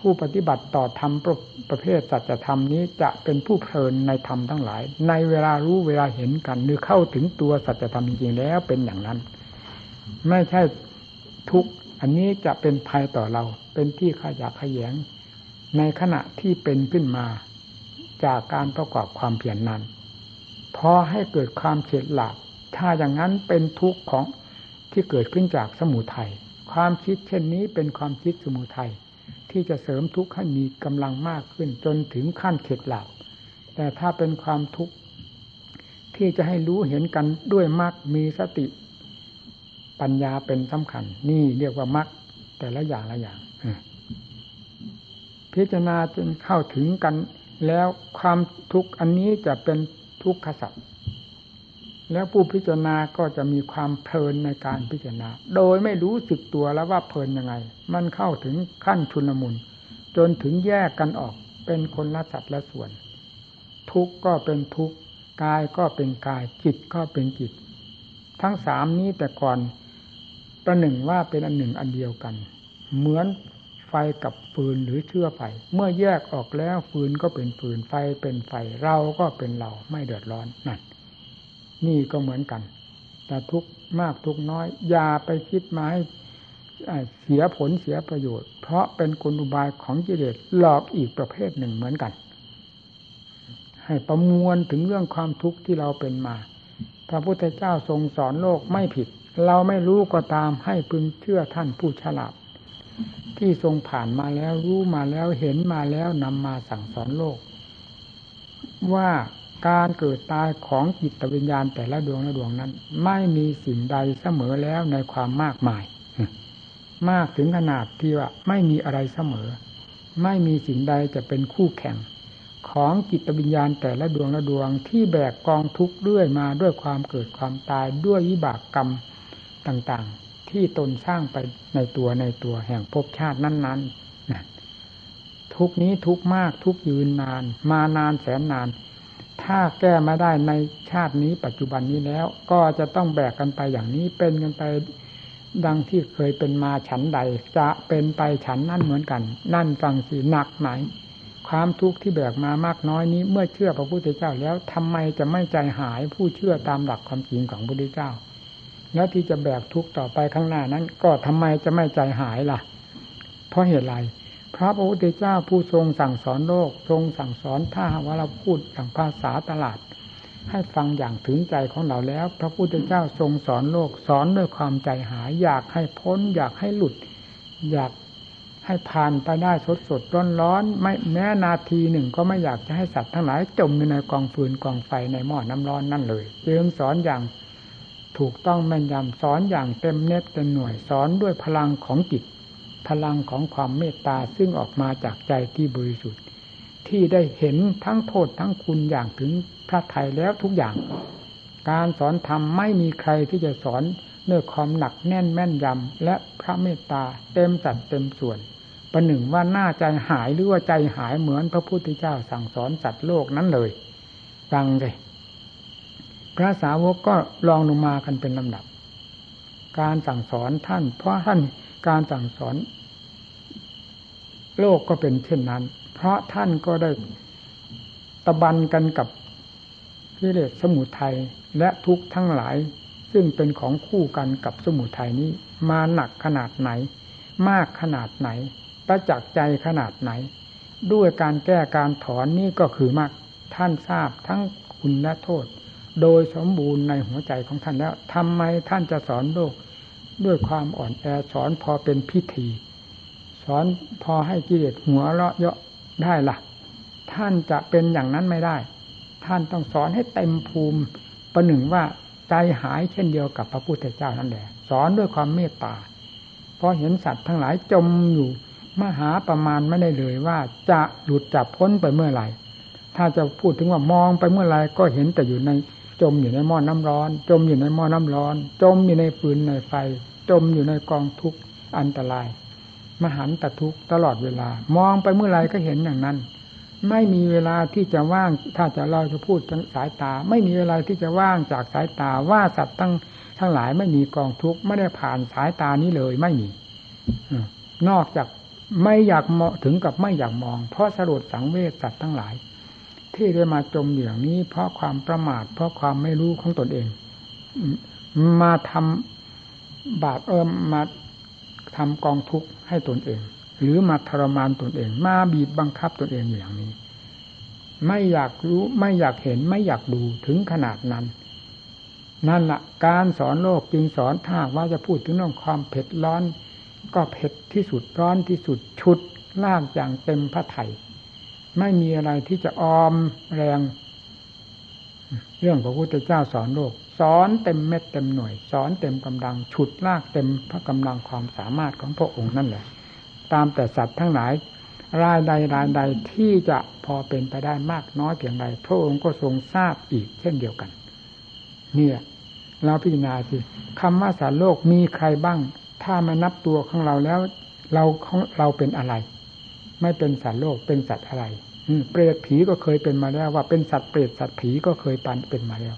ผู้ปฏิบัติต่อธรรมประประเภทสัจธรรมนี้จะเป็นผู้เพลินในธรรมทั้งหลาย ในเวลารู้เวลาเห็นกันหรือเข้าถึงตัวสัจธรรมจริงๆแล้วเป็นอย่างนั้น ไม่ใช่ทุกอันนี้จะเป็นภัยต่อเรา เป็นที่ขยะขยง ในขณะที่เป็นขึ้นมาจากการประกอบความเพียรนนั้นพอให้เกิดความเฉดหลับถ้าอย่างนั้นเป็นทุกข์ของที่เกิดขึ้นจากสมุทยัยความคิดเช่นนี้เป็นความคิดสมุทัย ที่จะเสริมทุกข์ให้มีกำลังมากขึ้น จนถึงขั้นเข็ดหลับแต่ถ้าเป็นความทุกข์ที่จะให้รู้เห็นกันด้วยมรรคมีสติปัญญาเป็นสำคัญ นี่เรียกว่ามรรคแต่ละอย่างละอย่างพิจารณาจนเข้าถึงกันแล้วความทุกข์อันนี้จะเป็นทุกขสัตว์ แล้วผู้พิจารณาก็จะมีความเพลินในการพิจารณา โดยไม่รู้สึกตัวแล้วว่าเพลินยังไง มันเข้าถึงขั้นชุนมุนจนถึงแยกกันออกเป็นคนละสัตว์ละส่วน ทุกก็เป็นทุกกายก็เป็นกายจิตก็เป็นจิต ทั้งสามนี้แต่ก่อนประหนึ่งว่าเป็นอันหนึ่งอันเดียวกัน เหมือนไฟกับฟืนหรือเชื้อไฟเมื่อแยกออกแล้วฟืนก็เป็นฟืนไฟเป็นไฟเราก็เป็นเราไม่เดือดร้อนนั่น นี่ก็เหมือนกัน แต่ทุกมากทุกน้อย อย่าไปคิดมาให้เสียผลเสียประโยชน์ เพราะเป็นกลอุบายของกิเลสหลอกอีกประเภทหนึ่งเหมือนกัน ให้ประมวลถึงเรื่องความทุกข์ที่เราเป็นมา พระพุทธเจ้าทรงสอนโลกไม่ผิด เราไม่รู้ก็ตามให้พึงเชื่อท่านผู้ฉลาดที่ทรงผ่านมาแล้วรู้มาแล้วเห็นมาแล้วนำมาสั่งสอนโลก ว่า การเกิดตายของจิตวิญญาณแต่ละดวงละดวงนั้น ไม่มีสิ่งใดเสมอแล้วในความมากมาย มากถึงขนาดที่ว่าไม่มีอะไรเสมอ ไม่มีสิ่งใดจะเป็นคู่แข่ง ของจิตวิญญาณแต่ละดวงละดวงที่แบกกองทุกข์เรื่อยมาด้วยความเกิดความตายด้วยวิบากกรรมต่างๆ ที่ตนสร้างไปในตัวในตัวแห่งภพชาตินั้นๆทุกนี้ทุกมากทุกยืนนาน มานานแสนนาน ถ้าแก้มาได้ในชาตินี้ปัจจุบันนี้แล้ว ก็จะต้องแบกกันไปอย่างนี้เป็นกันไปดังที่เคยเป็นมาฉันใด จะเป็นไปฉันนั่นเหมือนกัน นั่นฟังสิหนักไหนความทุกข์ที่แบกมามากน้อยนี้ เมื่อเชื่อพระพุทธเจ้าแล้วทำไมจะไม่ใจหายผู้เชื่อตามหลักความจริงของพระพุทธเจ้า แล้วที่จะแบกทุกข์ต่อไปข้างหน้านั้น ก็ทำไมจะไม่ใจหายล่ะ เพราะเหตุไร พระพุทธเจ้าผู้ทรงสั่งสอนโลก ทรงสั่งสอนถ้าว่าเราพูดอย่างภาษาตลาด ให้ฟังอย่างถึงใจของเราแล้ว พระพุทธเจ้าทรงสอนโลกสอนด้วยความใจหายอยากให้พ้น อยากให้หลุด อยากให้ผ่านไปได้สดสดร้อนร้อนไม่แม้นาทีหนึ่งก็ไม่อยากจะให้สัตว์ทั้งหลายจมอยู่ในกองฟืนกองไฟในหม้อน้ำร้อนนั่นเลยจึงสอนอย่างถูกต้องแม่นยำสอนอย่างเต็มเน็ตเต็มหน่วยสอนด้วยพลังของจิต พลังของความเมตตาซึ่งออกมาจากใจที่บริสุทธิ์ ที่ได้เห็นทั้งโทษทั้งคุณอย่างถึงพระไทยแล้วทุกอย่าง การสอนธรรมไม่มีใครที่จะสอนด้วยความหนักแน่นแม่นยำและพระเมตตาเต็มสัดเต็มส่วน ประหนึ่งว่าหน้าใจหายหรือว่าใจหายเหมือนพระพุทธเจ้าสั่งสอนสัตว์โลกนั้นเลยฟังเลยพระสาวกก็ลองลงมากันเป็นลำดับ การสั่งสอนท่าน เพราะท่าน การสั่งสอน โลกก็เป็นเช่นนั้น เพราะท่านก็ได้ตะบันกันกับกิเลสสมุทัยและทุกข์ทั้งหลาย ซึ่งเป็นของคู่กันกับสมุทัยนี้ มาหนักขนาดไหน มากขนาดไหน ประจักษ์ใจขนาดไหน ด้วยการแก้การถอนนี่ก็คือมากท่านทราบทั้งคุณและโทษ โดยสมบูรณ์ในหัวใจของท่านแล้วทำไมท่านจะสอนโลก ด้วยความอ่อนแอสอนพอเป็นพิธี สอนพอให้กิเลสหัวเราะเยาะได้ละ่ะ ท่านจะเป็นอย่างนั้นไม่ได้ ท่านต้องสอนให้เต็มภูมิประหนึ่งว่าใจหายเช่นเดียวกับพระพุทธเจ้านั่นแหละ สอนด้วยความเมตตาเพราะเห็นสัตว์ทั้งหลายจมอยู่มหาประมาณไม่ได้เลยว่าจะหลุดจับพ้นไปเมื่อไหร่ ถ้าจะพูดถึงว่ามองไปเมื่อไหร่ก็เห็นแต่อยู่ใน จมอยู่ในหม้อน้ำร้อน จมอยู่ในหม้อน้ำร้อน จมอยู่ในฟืนในไฟ จมอยู่ในกองทุกข์อันตราย มหันตทุกข์ตลอดเวลา มองไปเมื่อไรก็เห็นอย่างนั้น ไม่มีเวลาที่จะว่างถ้าจะเราจะพูดสายตา ไม่มีเวลาที่จะว่างจากสายตาว่าสัตว์ทั้งทั้งหลายไม่มีกองทุกข์ไม่ได้ผ่านสายตานี้เลยไม่มีนอกจากไม่อยากมองถึงกับไม่อยากมอง เพราะสรุปสังเวชสัตว์ทั้งหลาย ที่ได้มาจมอย่างนี้ เพราะความประมาท เพราะความไม่รู้ของตนเอง มาทำบาปเอิมมาทำกองทุกข์ให้ตนเอง หรือมาทรมานตนเอง มาบีบบังคับตนเองอย่างนี้ ไม่อยากรู้ไม่อยากเห็นไม่อยากดูถึงขนาดนั้น นั่นละการสอนโลกจึงสอนถ้าว่าจะพูดถึงเรื่องความเผ็ดร้อน ก็เผ็ดที่สุดร้อนที่สุดชุดลากอย่างเต็มพระไถ่ ไม่มีอะไรที่จะออมแรง เรื่องพระพุทธเจ้าสอนโลก สอนเต็มเม็ดเต็มหน่วย สอนเต็มกำลัง ฉุดลากเต็มพระกำลังความสามารถของพระองค์นั่นแหละ ตามแต่สัตว์ทั้งหลายรายใดรายใดที่จะพอเป็นไปได้มากน้อยเพียงใดพระองค์ก็ทรงทราบอีกเช่นเดียวกัน เนี่ยเราพิจารณาสิคำว่าสารโลกมีใครบ้าง ถ้ามานับตัวของเราแล้ว เราของเราเป็นอะไร ไม่เป็นสารโลกเป็นสัตว์อะไร เปรตผีก็เคยเป็นมาแล้ว ว่าเป็นสัตว์เปรตสัตว์ผีก็เคยปันเป็นมาแล้ว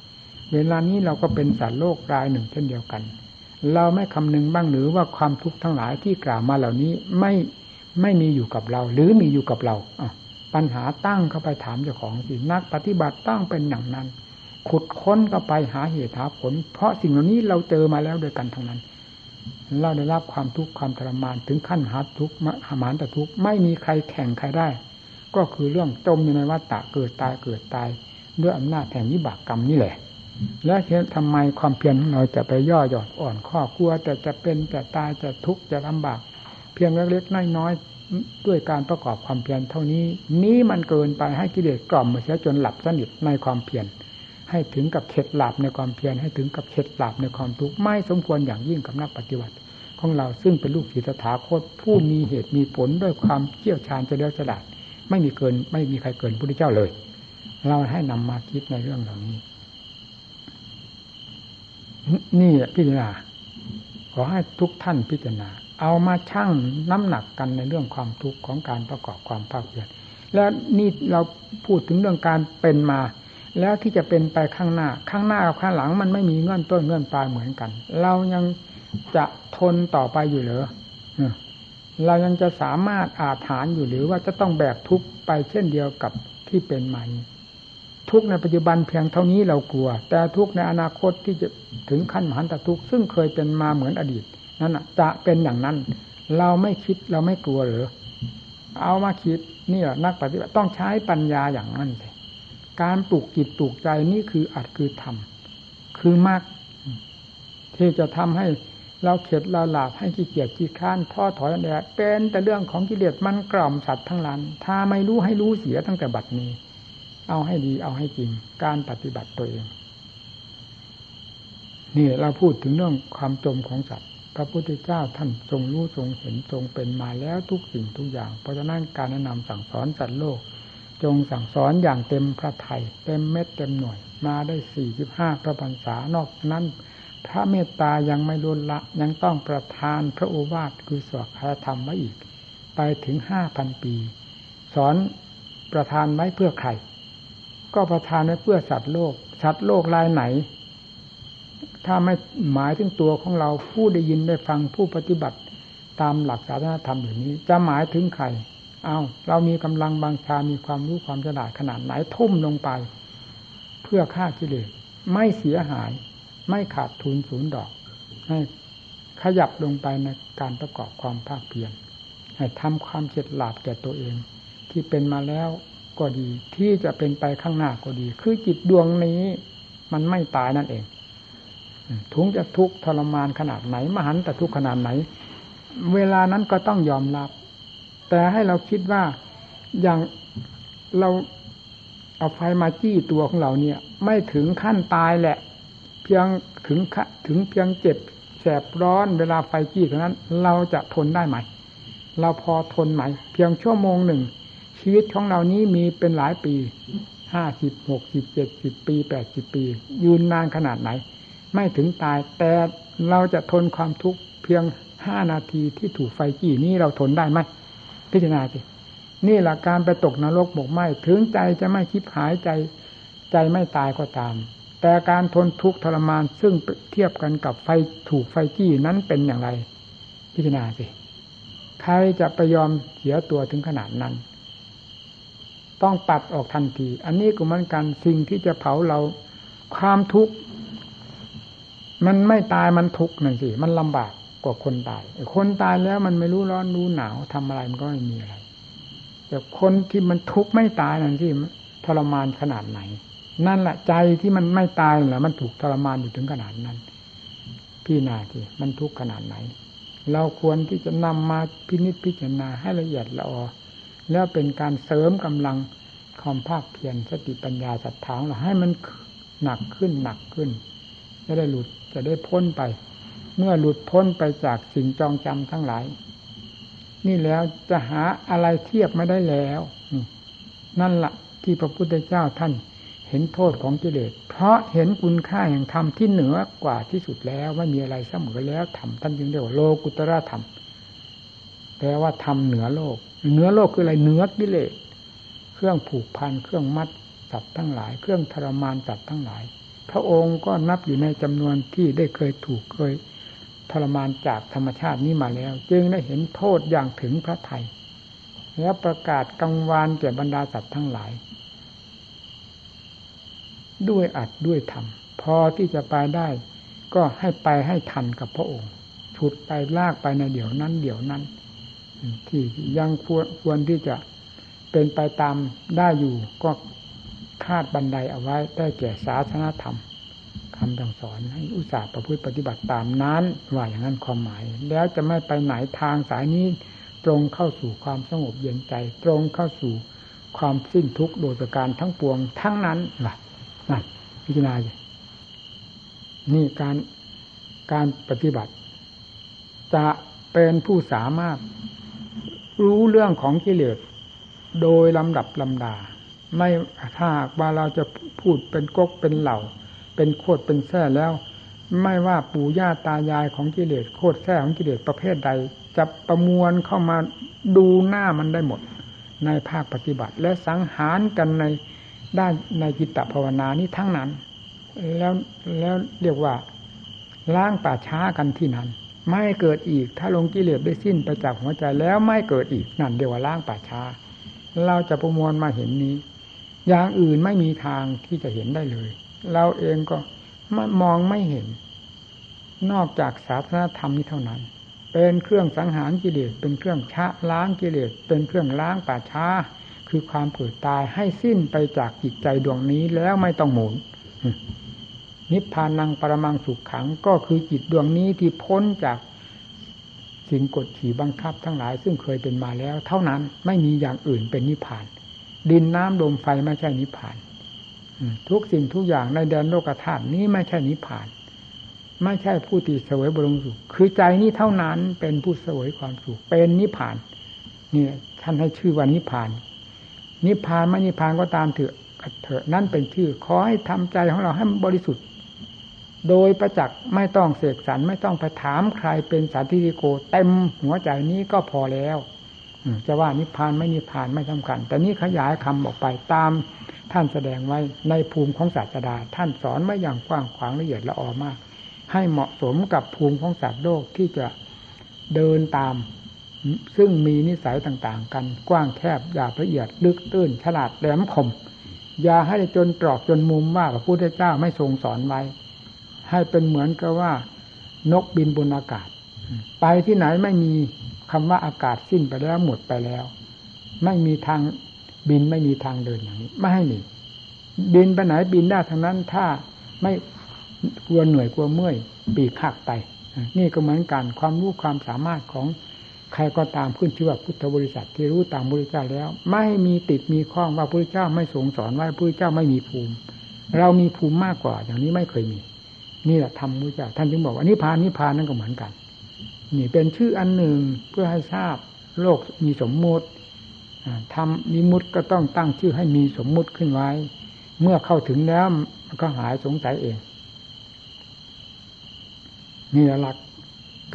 เวลานี้เราก็เป็นสัตว์โลกรายหนึ่งเช่นเดียวกัน เราไม่คำนึงบ้างหรือว่าความทุกข์ทั้งหลายที่กล่าวมาเหล่านี้ไม่ไม่มีอยู่กับเรา หรือมีอยู่กับเราปัญหาตั้งเข้าไปถามเจ้าของสินักปฏิบัติตั้งเป็นอย่างนั้น ขุดค้นเข้าไปหาเหตุหาผล เพราะสิ่งเหล่านี้เราเจอมาแล้วด้วยกันทั้งนั้น เราได้รับความทุกข์ความทรมานถึงขั้นหาทุกข์หามานแต่ทุกข์ไม่มีใครแข่งใครได้ ก็คือเรื่องจมอยู่ในวัฏฏะเกิดตายเกิดตาย ด้วยอำนาจแห่งวิบากกรรมนี่แหละ แล้วทำไมความเพียรของเราจะไปย่อหย่อนอ่อนข้อกลัว แต่จะเป็นจะตายจะทุกข์จะลำบาก เพียงเล็กๆน้อยๆด้วยการประกอบความเพียรเท่านี้ นี้มันเกินไปให้กิเลสกล่อมมาเสียจนหลับสนิทในความเพียรให้ถึงกับเข็ดหลับในความเพียรให้ถึงกับเข็ดหลับในความทุกข์ไม่สมควรอย่างยิ่งกับนักปฏิบัติของเราซึ่งเป็นลูกศิษย์สถาคตผู้มีเหตุมีผลด้วยความเชี่ยวชาญเฉลียวฉลาด ไม่มีเกิน ไม่มีใครเกินพระพุทธเจ้าเลย เราให้นำมาคิดในเรื่องเหล่านี้ นี่พิจารณาขอให้ทุกท่านพิจารณา เอามาชั่งน้ำหนักกันในเรื่องความทุกข์ของการประกอบความภาคเพียรแล้วนี่เราพูดถึงเรื่องการเป็นมา แล้วที่จะเป็นไปข้างหน้า ข้างหน้ากับข้างหลังมันไม่มีเงื่อนต้นเงื่อนปลายเหมือนกัน เรายังจะทนต่อไปอยู่เหรอ เรายังจะสามารถอาถานอยู่หรือว่าจะต้องแบกทุกไปเช่นเดียวกับที่เป็นมานี้ทุกในปัจจุบันเพียงเท่านี้เรากลัว แต่ทุกในอนาคตที่จะถึงขั้นมหันตทุกซึ่งเคยเป็นมาเหมือนอดีตนั่นจะเป็นอย่างนั้น เราไม่คิดเราไม่กลัวหรือเอามาคิดนี่แหละนักปฏิบัติต้องใช้ปัญญาอย่างนั้นเลยการปลูกจิตปลูกใจนี่คืออัดคือทำคือมากที่จะทำให้ เราเข็ดเราหลาบให้ขี้เกียจขี้ข้านท้อถอยอะไรเป็นแต่เรื่องของกิเลสมันกล่อมสัตว์ทั้งหลายถ้าไม่รู้ให้รู้เสียตั้งแต่บัดนี้ เอาให้ดีเอาให้จริง การปฏิบัติตัวเองนี่เราพูดถึงเรื่องความจมของสัตว์ พระพุทธเจ้าท่านทรงรู้ทรงเห็นทรงเป็นมาแล้วทุกสิ่งทุกอย่าง เพราะฉะนั้นการแนะนำสั่งสอนสัตว์โลก จงสั่งสอนอย่างเต็มพระไทยเต็มเม็ดเต็มหน่วย มาได้สี่สิบห้าพระพรรษานอกนั้น พระเมตตายังไม่ล้นละ ยังต้องประทานพระโอวาทคือสวดคาธรรมไว้อีก ไปถึงห้าพันปี สอนประทานไว้เพื่อใคร ก็ประทานไว้เพื่อสัตว์โลก สัตว์โลกรายไหน ถ้าไม่หมายถึงตัวของเราผู้ได้ยินได้ฟังผู้ปฏิบัติตามหลักศาสนาธรรมอย่างนี้ จะหมายถึงใคร เอาเรามีกำลังบางชา มีความรู้ความฉลาดขนาดไหนทุ่มลงไป เพื่อฆ่ากิเลสไม่เสียหาย ไม่ขาดทุนศูนย์ดอก ให้ขยับลงไปในการประกอบความภาคเพียรให้ทำความเฉดหลาบแก่ตัวเอง ที่เป็นมาแล้วก็ดีที่จะเป็นไปข้างหน้าก็ดี คือจิตดวงนี้มันไม่ตายนั่นเองทุงจะทุกข์ทรมานขนาดไหน มหันแต่ทุกข์ขนาดไหน เวลานั้นก็ต้องยอมรับ แต่ให้เราคิดว่าอย่างเราเอาไฟมาจี้ตัวของเราเนี่ย ไม่ถึงขั้นตายแหละ พียงถึงถึงเพียงเจ็บแสบร้อนเวลาไฟจี้เท่านั้น เราจะทนได้ไหม เราพอทนไหม เพียงชั่วโมงหนึ่ง ชีวิตของเรานี้มีเป็นหลายปีห้าสิบหกสิบเจ็ดสิบปีแปดสิบปี ยืนนานขนาดไหน ไม่ถึงตาย แต่เราจะทนความทุกข์เพียงห้านาทีที่ถูกไฟจี้นี้เราทนได้ไหมพิจารณาสินี่หลักการไปตกนรกบกไหมถึงใจจะไม่คิดหายใจ ใจไม่ตายก็ตาม แต่การทนทุกข์ทรมานซึ่งเทียบกันกับไฟถูกไฟจี้นั้นเป็นอย่างไร พิจารณาสิ ใครจะไปยอมเสียตัวถึงขนาดนั้น ต้องปัดออกทันที อันนี้ก็เหมือนกันสิ่งที่จะเผาเราความทุกข์มันไม่ตายมันทุกข์นั่นสิมันลำบากกว่าคนตาย คนตายแล้วมันไม่รู้ร้อนรู้หนาวทำอะไรมันก็ไม่มีอะไรแต่คนที่มันทุกข์ไม่ตายนั่นสิทรมานขนาดไหน นั่นแหละใจที่มันไม่ตายแหละมันถูกทรมานอยู่ถึงขนาดนั้น พี่นาที่มันทุกข์ขนาดไหน เราควรที่จะนำมาพินิจพิจารณาให้ละเอียดละออแล้วเป็นการเสริมกำลังความภาคเพียรสติปัญญาศรัทธาเราให้มันหนักขึ้นหนักขึ้นจะได้หลุดจะได้พ้นไป เมื่อหลุดพ้นไปจากสิ่งจองจำทั้งหลาย นี่แล้วจะหาอะไรเทียบไม่ได้แล้วนั่นละ่ะที่พระพุทธเจ้าท่าน เห็นโทษของกิเลส เพราะเห็นคุณค่าแห่งธรรมที่เหนือกว่าที่สุดแล้วไม่มีอะไรเสมอแล้วธรรมท่านจึงเรียกว่าโลกุตระธรรมแปลว่าธรรมเหนือโลก เหนือโลกคืออะไรเหนือกิเลส เครื่องผูกพันเครื่องมัดสัตว์ทั้งหลาย เครื่องทรมานสัตว์ทั้งหลาย พระองค์ก็นับอยู่ในจำนวนที่ได้เคยถูกเคยทรมานจากธรรมชาตินี้มาแล้ว จึงได้เห็นโทษอย่างถึงพระไทยแล้วประกาศกังวานแก่บรรดาสัตว์ทั้งหลาย ด้วยอัดด้วยทำพอที่จะไปได้ ก็ให้ไปให้ทันกับพระองค์ฉุดไปลากไปในเดี๋ยวนั้น เดี๋ยวนั้น ที่ยังควรควรที่จะเป็นไปตามได้อยู่ก็คาดบันไดเอาไว้ได้แก่ศาสนาธรรมคำสั่งสอนให้อุตส่าห์ประพฤติปฏิบัติตามนั้นว่าอย่างนั้นความหมาย แล้วจะไม่ไปไหนทางสายนี้ตรงเข้าสู่ความสงบเย็นใจ ตรงเข้าสู่ความสิ้นทุกข์โดยประการทั้งปวงทั้งนั้นล่ะ นั่นพิจารณานี่การการปฏิบัติ จะเป็นผู้สามารถรู้เรื่องของกิเลสโดยลำดับลำดา ไม่ถ้าว่าเราจะพูดเป็นกกเป็นเหล่า เป็นโคตรเป็นแท้แล้ว ไม่ว่าปู่ย่าตายายของกิเลสโคตรแท้ของกิเลสประเภทใด จะประมวลเข้ามาดูหน้ามันได้หมด ในภาคปฏิบัติ และสังหารกันใน ได้ในจิตตภาวนานี้ทั้งนั้น แล้วแล้วเรียกว่าล้างป่าช้ากันที่นั้น ไม่เกิดอีกถ้าลงกิเลสได้สิ้นไปจากหัวใจแล้วไม่เกิดอีกนั่นเรียกว่าล้างป่าช้า เราจะประมวลมาเห็นนี้ อย่างอื่นไม่มีทางที่จะเห็นได้เลย เราเองก็มองไม่เห็น นอกจากศาสนาธรรมนี้เท่านั้น เป็นเครื่องสังหารกิเลสเป็นเครื่องชะล้างกิเลสเป็นเครื่องล้างป่าช้า คือความเกิดตายให้สิ้นไปจากจิตใจดวงนี้แล้วไม่ต้องหมุน นิพพานังปรมังสุขขังก็คือจิตดวงนี้ที่พ้นจากสิ่งกดขี่บังคับทั้งหลาย ซึ่งเคยเป็นมาแล้ว เท่านั้นไม่มีอย่างอื่นเป็นนิพพาน ดินน้ำลมไฟไม่ใช่นิพพานทุกสิ่งทุกอย่างในแดนโลกธาตุนี้ไม่ใช่นิพพาน ไม่ใช่ผู้ที่เสวยบรมสุข คือใจนี้เท่านั้นเป็นผู้เสวยความสุขเป็นนิพพานนี่ท่านให้ชื่อว่านิพพาน นิพพานไม่นิพพานก็ตามเถอะเถอะนั่นเป็นชื่อ ขอให้ทำใจของเราให้บริสุทธิ์ โดยประจักษ์ไม่ต้องเสกสรรไม่ต้องไปถามใครเป็นสาธิติโก เต็มหัวใจนี้ก็พอแล้วจะว่านิพพานไม่นิพพานไม่สำคัญ แต่นี้ขยายคำออกไปตามท่านแสดงไว้ในภูมิของศาสดา ท่านสอนไว้อย่างกว้างขวางละเอียดละออมาก ให้เหมาะสมกับภูมิของสัตว์โลกที่จะเดินตาม ซึ่งมีนิสัยต่างๆ กันกว้างแคบหยาบละเอียดลึกตื้นฉลาดแหลมคมอย่าให้จนตรอกจนมุมว่าพระพุทธเจ้าไม่ทรงสอนไว้ ให้เป็นเหมือนกับว่า นกบินบนอากาศ ไปที่ไหนไม่มีคำว่าอากาศสิ้นไปแล้วหมดไปแล้ว ไม่มีทางบินไม่มีทางเดินอย่างนี้ ไม่ให้มีบินไปไหนบินได้ทั้งนั้นถ้าไม่กลัวเหนื่อยกลัวเมื่อยปีกขักไป นี่ก็เหมือนกันความรู้ความสามารถของ ใครก็ตามขึ้นชื่อว่าพุทธบริษัทที่รู้ตามบริเจ้าแล้ว ไม่มีติดมีข้องว่าพระเจ้าไม่ทรงสอนว่าพระเจ้าไม่มีภูมิ เรามีภูมิมากกว่า อย่างนี้ไม่เคยมี นี่แหละธรรมพุทธเจ้าท่านจึงบอกว่านิพานนิพานนั่นก็เหมือนกัน นี่เป็นชื่ออันหนึ่งเพื่อให้ทราบโลกมีสมมุติทำมีมุติก็ต้องตั้งชื่อให้มีสมมุติขึ้นไว้ เมื่อเข้าถึงแล้วมันก็หายสงสัยเองนี่หลัก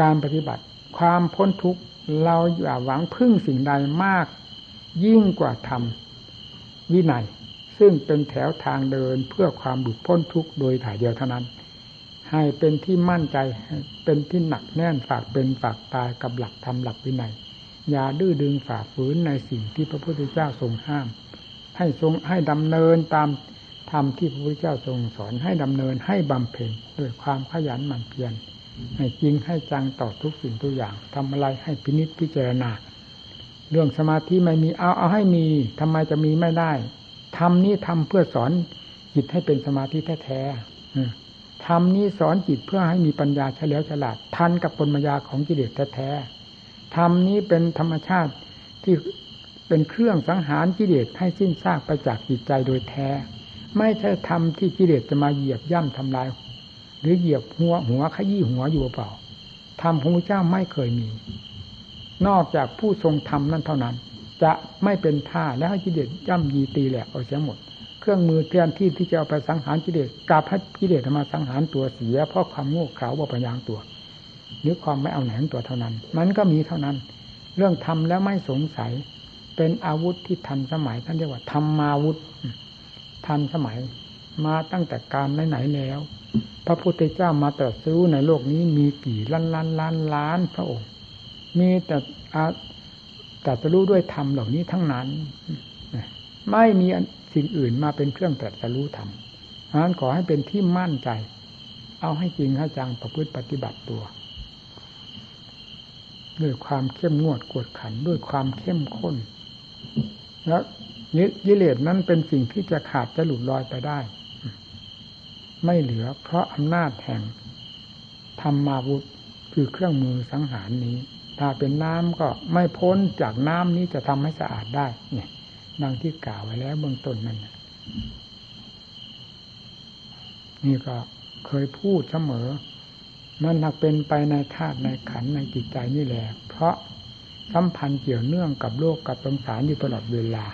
การปฏิบัติ ความพ้นทุกข์ เราอย่าหวังพึ่งสิ่งใดมาก ยิ่งกว่าธรรมวินัย ซึ่งเป็นแถวทางเดินเพื่อความบุดพ้นทุกข์โดยถ่ายเดียวเท่านั้น ให้เป็นที่มั่นใจเป็นที่หนักแน่นฝากเป็นฝากตายกับหลักธรรมหลักวินัย อย่าดื้อดึงฝ่าฝืนในสิ่งที่พระพุทธเจ้าทรงห้าม ให้ทรงให้ดำเนินตามธรรมที่พระพุทธเจ้าทรงสอนให้ดำเนินให้บำเพ็ญด้วยความขยันหมั่นเพียร ให้จริงให้จังต่อทุกสิ่งทุกอย่างทำอะไรให้พินิจพิจารณา เรื่องสมาธิไม่มีเอาเอาให้มีทำไมจะมีไม่ได้ทำนี้ทำเพื่อสอนจิตให้เป็นสมาธิแท้ๆธรรมนี้สอนจิตเพื่อให้มีปัญญาเฉลียวฉลาด ทันกับปนมายาของกิเลสแท้ๆธรรมนี้เป็นธรรมชาติที่เป็นเครื่องสังหารกิเลสให้สิ้นซากไปจากจิตใจโดยแท้ ไม่ใช่ธรรมที่กิเลสจะมาเหยียบย่ำทำลาย หรือเหยียบหัวหัวขยี้หัวอยู่เปล่าธรรมของพระเจ้าไม่เคยมี นอกจากผู้ทรงธรรมนั้นเท่านั้น จะไม่เป็นท่าแล้วให้กิเลสย่ำยีตีแหลกเอาเสียหมด เครื่องมือแทนที่ที่จะเอาไปสังหารกิเลสกลับให้กิเลสมาสังหารตัวเสีย เพราะความโง่เขลาว่าปัญญาตัวหรือความไม่เอาไหนงตัวเท่านั้น มันก็มีเท่านั้น เรื่องทำแล้วไม่สงสัย เป็นอาวุธที่ทันสมัยท่านเรียกว่าธรรมาวุธทันสมัยมาตั้งแต่การไหนๆแล้ว พระพุทธเจ้ามาตรัสรู้ในโลกนี้มีกี่ล้านล้านล้านล้านพระองค์ มีแต่ตรัสรู้ด้วยธรรมเหล่านี้ทั้งนั้น ไม่มีสิ่งอื่นมาเป็นเครื่องตรัสรู้ธรรมเพราะนั้นขอให้เป็นที่มั่นใจ เอาให้จริงให้จังประพฤติปฏิบัติตัว ด้วยความเข้มงวดกวดขันด้วยความเข้มข้น แล้วยิเลสนั้นเป็นสิ่งที่จะขาดจะหลุดลอยไปได้ ไม่เหลือ เพราะอำนาจแห่งธรรมาวุธคือเครื่องมือสังหารนี้ ถ้าเป็นน้ำก็ไม่พ้นจากน้ำนี้จะทำให้สะอาดได้เนี่ยดังที่กล่าวไว้แล้วเบื้องต้นนั้นนี่ก็เคยพูดเสมอ มันหากเป็นไปในธาตุในขันในจิตใจนี่แหละ เพราะสัมพันธ์เกี่ยวเนื่องกับโลกกับสงสารอยู่ตลอดเวลา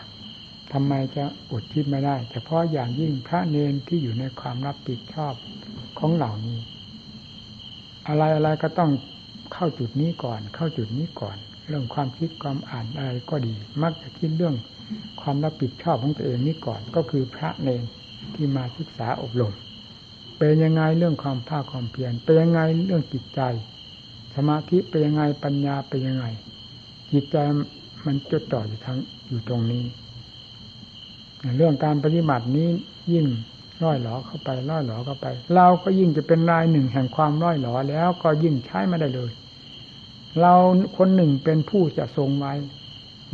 ทำไมจะอดคิดไม่ได้ เฉพาะอย่างยิ่งพระเนนที่อยู่ในความรับผิดชอบของเหล่านี้ อะไรอะไรก็ต้องเข้าจุดนี้ก่อน เข้าจุดนี้ก่อน เรื่องความคิดความอ่านอะไรก็ดี มักจะคิดเรื่องความรับผิดชอบของตัวเองนี้ก่อน ก็คือพระเนนที่มาศึกษาอบรมเป็นยังไงเรื่องความภาคความเพียรเป็นยังไงเรื่องจิตใจ สมาธิเป็นยังไงปัญญาเป็นยังไง จิตใจมันจดจ่ออยู่ทั้งอยู่ตรงนี้ เรื่องการปฏิบัตินี้ยิ่งร้อยหลอเข้าไปร้อยหลอเข้าไป เราก็ยิ่งจะเป็นรายหนึ่งแห่งความร้อยหลอแล้วก็ยิ่งใช้ไม่ได้เลย เราคนหนึ่งเป็นผู้จะทรงไว้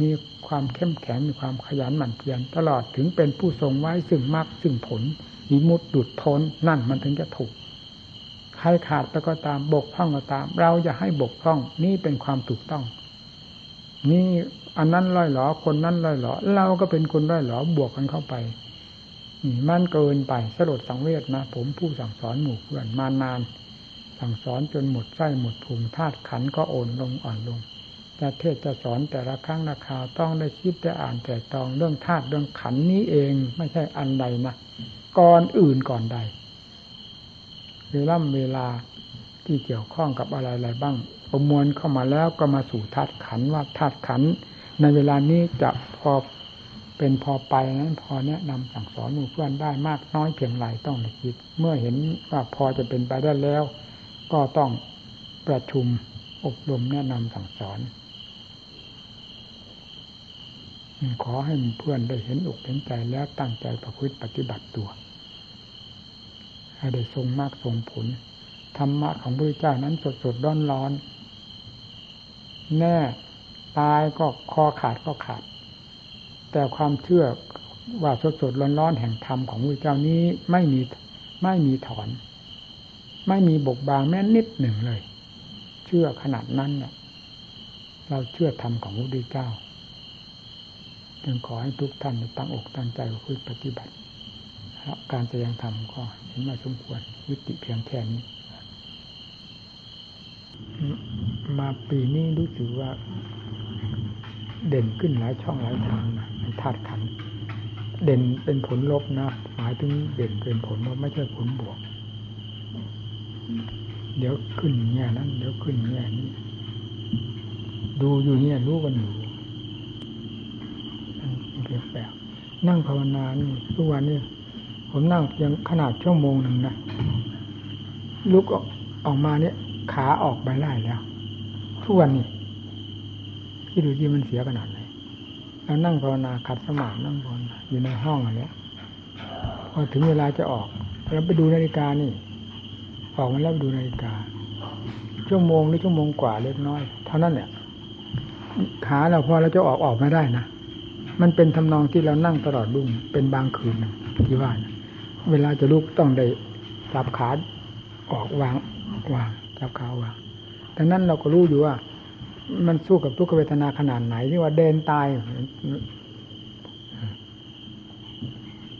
มีความเข้มแข็งมีความขยันหมั่นเพียรตลอดถึงเป็นผู้ทรงไว้ซึ่งมรรคซึ่งผลมีมุดดุดพ้นนั่นมันถึงจะถูกใครขาดไปก็ตามบกพร่องก็ตาม เราจะให้บกพร่องนี่เป็นความถูกต้อง นี่อันนั้นร้อยหลอคนนั้นร้อยหลอเราก็เป็นคนร้อยหลอบวกกันเข้าไปนี่มันเกินไปสลดสังเวชนะ ผมผู้สั่งสอนหมู่เพื่อนมานานสั่งสอนจนหมดไส้หมดภูมิธาตุขันก็โอนลงอ่อนลงจะเทศจะสอนแต่ละครั้งละคาวต้องได้คิดได้อ่านแต่ตองเรื่องธาตุเรื่องขันนี้เองไม่ใช่อันใดนะก่อนอื่นก่อนใดเวลาเวลา ที่เกี่ยวข้องกับอะไรๆบ้าง ประมวลเข้ามาแล้วก็มาสู่ธาตุขันว่าธาตุขันในเวลานี้จะพอเป็นพอไปนั้นพอแนะนำสั่งสอนหมู่เพื่อนได้มากน้อยเพียงไรต้องคิด เมื่อเห็นว่าพอจะเป็นไปได้แล้ว ก็ต้องประชุมอบรมแนะนำสั่งสอนขอให้เพื่อนได้เห็นอกเห็นใจแล้วตั้งใจประพฤติปฏิบัติตัว ให้ได้ทรงมากทรงผล ธรรมะของพระเจ้านั้นสดสดร้อนร้อนแน่ตายก็คอขาดก็ขาด แต่ความเชื่อว่าสดสดร้อนร้อนแห่งธรรมของพระเจ้านี้ไม่มีไม่มีถอน ไม่มีบกบางแม้นิดหนึ่งเลย เชื่อขนาดนั้นเนี่ยเราเชื่อธรรมของพระพุทธเจ้า จึงขอให้ทุกท่านตั้งอกตั้งใจคุยปฏิบัติ การแสดงธรรมก็เห็นว่าสมควรยุติเพียงแค่นี้ มาปีนี้รู้สึกว่า เด่นขึ้นหลายช่องหลายทางนะธาตุขัน เด่นเป็นผลลบนะหมายถึงเด่นเป็นผลลบไม่ใช่ผลบวก เดี๋ยวขึ้นแง่นั้น เดี๋ยวขึ้นแง่นี้ ดูอยู่เนี่ยรู้กันอยู่เพียงแปลนั่งภาวนานี่ทุกวันนี้ผมนั่งเพียงขนาดชั่วโมงหนึ่งนะลุกออกมาเนี่ย ขาออกไปไล่แล้ว ทุกวันนี้ที่ดูที่มันเสียขนาดไหนแล้วนั่งภาวนาขัดสมาธินั่งภาวนาอยู่ในห้องอะไรพอถึงเวลาจะออกเราไปดูนาฬิกานี่ ออกมาแล้วดูนาฬิกา ชั่วโมงหรือชั่วโมงกว่าเล็กน้อย เท่านั้นเนี่ยขาเราพอเราจะออกออกไม่ได้นะมันเป็นทำนองที่เรานั่งตลอดรุ่งเป็นบางคืนที่ว่านะเวลาจะลุกต้องได้จับขาออกวางวาง จับขาวาดังนั้นเราก็รู้อยู่ว่า มันสู้กับทุกขเวทนาขนาดไหนที่ว่าเดินตาย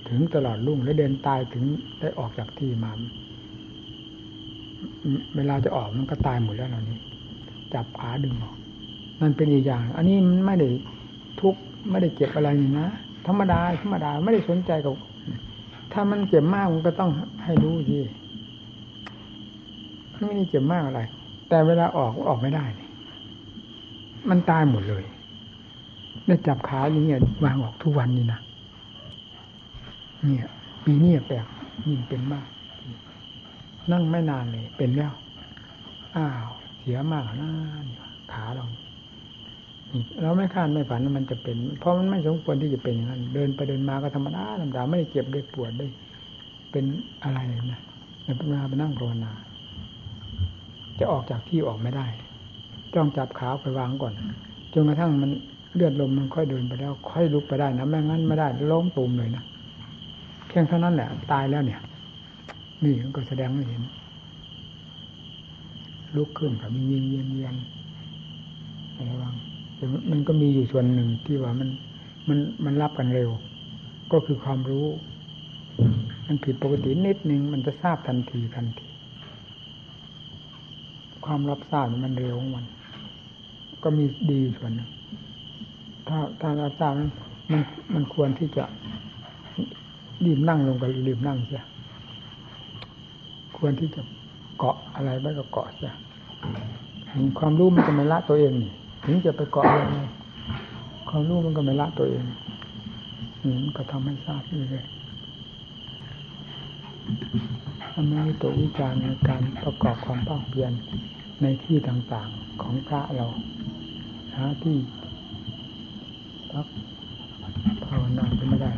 ถึงตลอดรุ่งแล้วเดินตายถึงได้ออกจากที่มาเวลาจะออกมันก็ตายหมดแล้วเหล่านี้จับขาดึงออกนั่นเป็นอีกอย่าง อันนี้มันไม่ได้ทุกไม่ได้เจ็บอะไรนี่นะธรรมดาธรรมดาไม่ได้สนใจกับ ถ้ามันเจ็บมากมันก็ต้องให้รู้ที่ ไม่ได้เจ็บมากอะไร แต่เวลาออกออกไม่ได้มันตายหมดเลยได้จับขาอย่างเงี้ยวางออกทุกวันนี่นะเนี่ย ปีนี้แปลกยิ่งเป็นมาก นั่งไม่นานเลยเป็นแล้ว อ้าว เสียมากนะขาเราเราไม่คาดไม่ฝันมันจะเป็น เพราะมันไม่สมควรที่จะเป็นอย่างนั้น เดินไปเดินมาก็ธรรมดาธรรมดาไม่ได้เจ็บได้ปวดได้ เป็นอะไรนะแต่เวลาไปนั่งภาวนา จะออกจากที่ออกไม่ได้ ต้องจับขาไปวางก่อนจนกระทั่งมันเลือดลมมันค่อยเดินไปแล้ว ค่อยลุกไปได้นะไม่งั้นไม่ได้ล้มตุ่มเลยนะเพียงเท่านั้นแหละ ตายแล้วเนี่ย นี่ก็แสดงให้เห็น ลุกขึ้นกับมียิงเยียนเยียนระวังมันก็มีอยู่ส่วนหนึ่งที่ว่ามันมันมันรับกันเร็ว ก็คือความรู้ มันผิดปกตินิดนึงมันจะทราบทันทีทันที ความรับทราบมันเร็วของมัน ก็มีดีส่วนหนึ่งถ้าถ้ารับทราบมันมันมันควรที่จะรีบนั่งลงกับรีบนั่งเสียควรที่จะเกาะอะไรไว้ก็เกาะเสียความรู้มันจะไม่ละตัวเองนี่ถึงจะไปเกาะอะไรความรู้มันก็ไม่ละตัวเองอืมก็ทำให้ทราบเรื่อยทำให้ตัววิจารณ์ในการประกอบความภาคเพียร ในที่ต่างๆของพระเราหาที่พักภาวนาก็ไม่ได้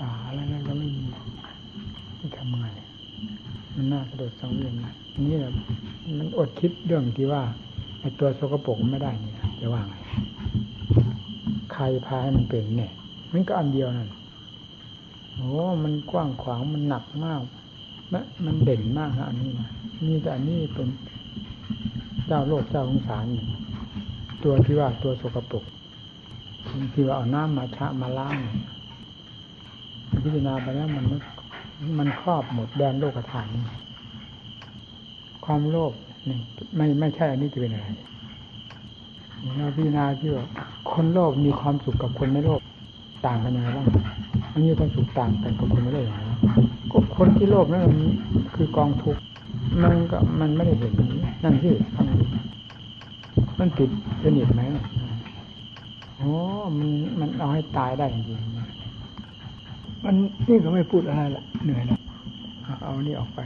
ป่าอะไรนั่นก็ไม่มีจะทำไงมันน่ากระโดดสังเวียนนะนี่แหละมันอดคิดเรื่องที่ว่าไอ้ตัวโสกปรกไม่ได้นี่นะจะว่าไงใครพาให้มันเป็นเนี่ย มันก็อันเดียวนั่นโอ้มันกว้างขวางมันหนักมาก มันมันเด่นมากนะอันนี้นะนี่แต่อันนี้เป็นเจ้าโลกเจ้าสงสารตัวที่ว่าตัวโสกปรกที่ว่าเอาน้ำมาชะมาล้างพิจารณาไปแล้วมันมันครอบหมดแดนโลกฐานความโลภนี่ไม่ไม่ใช่อันนี้จะเป็นอะไรเราพิจารณาที่ว่าคนโลภมีความสุขกับคนไม่โลภต่างกันยังไงบ้างอันนี้ความสุขต่างกันกับคนไม่โลภอย่างไร ก็คนที่โลภนั่นคือกองทุกข์มันก็มันไม่ได้เห็นนั่นสิทำมันติดสนิทไหมโอ้มันมันเอาให้ตายได้จริงมันนี่ก็ไม่พูดอะไรละเหนื่อยแล้วเอานี่ออกไป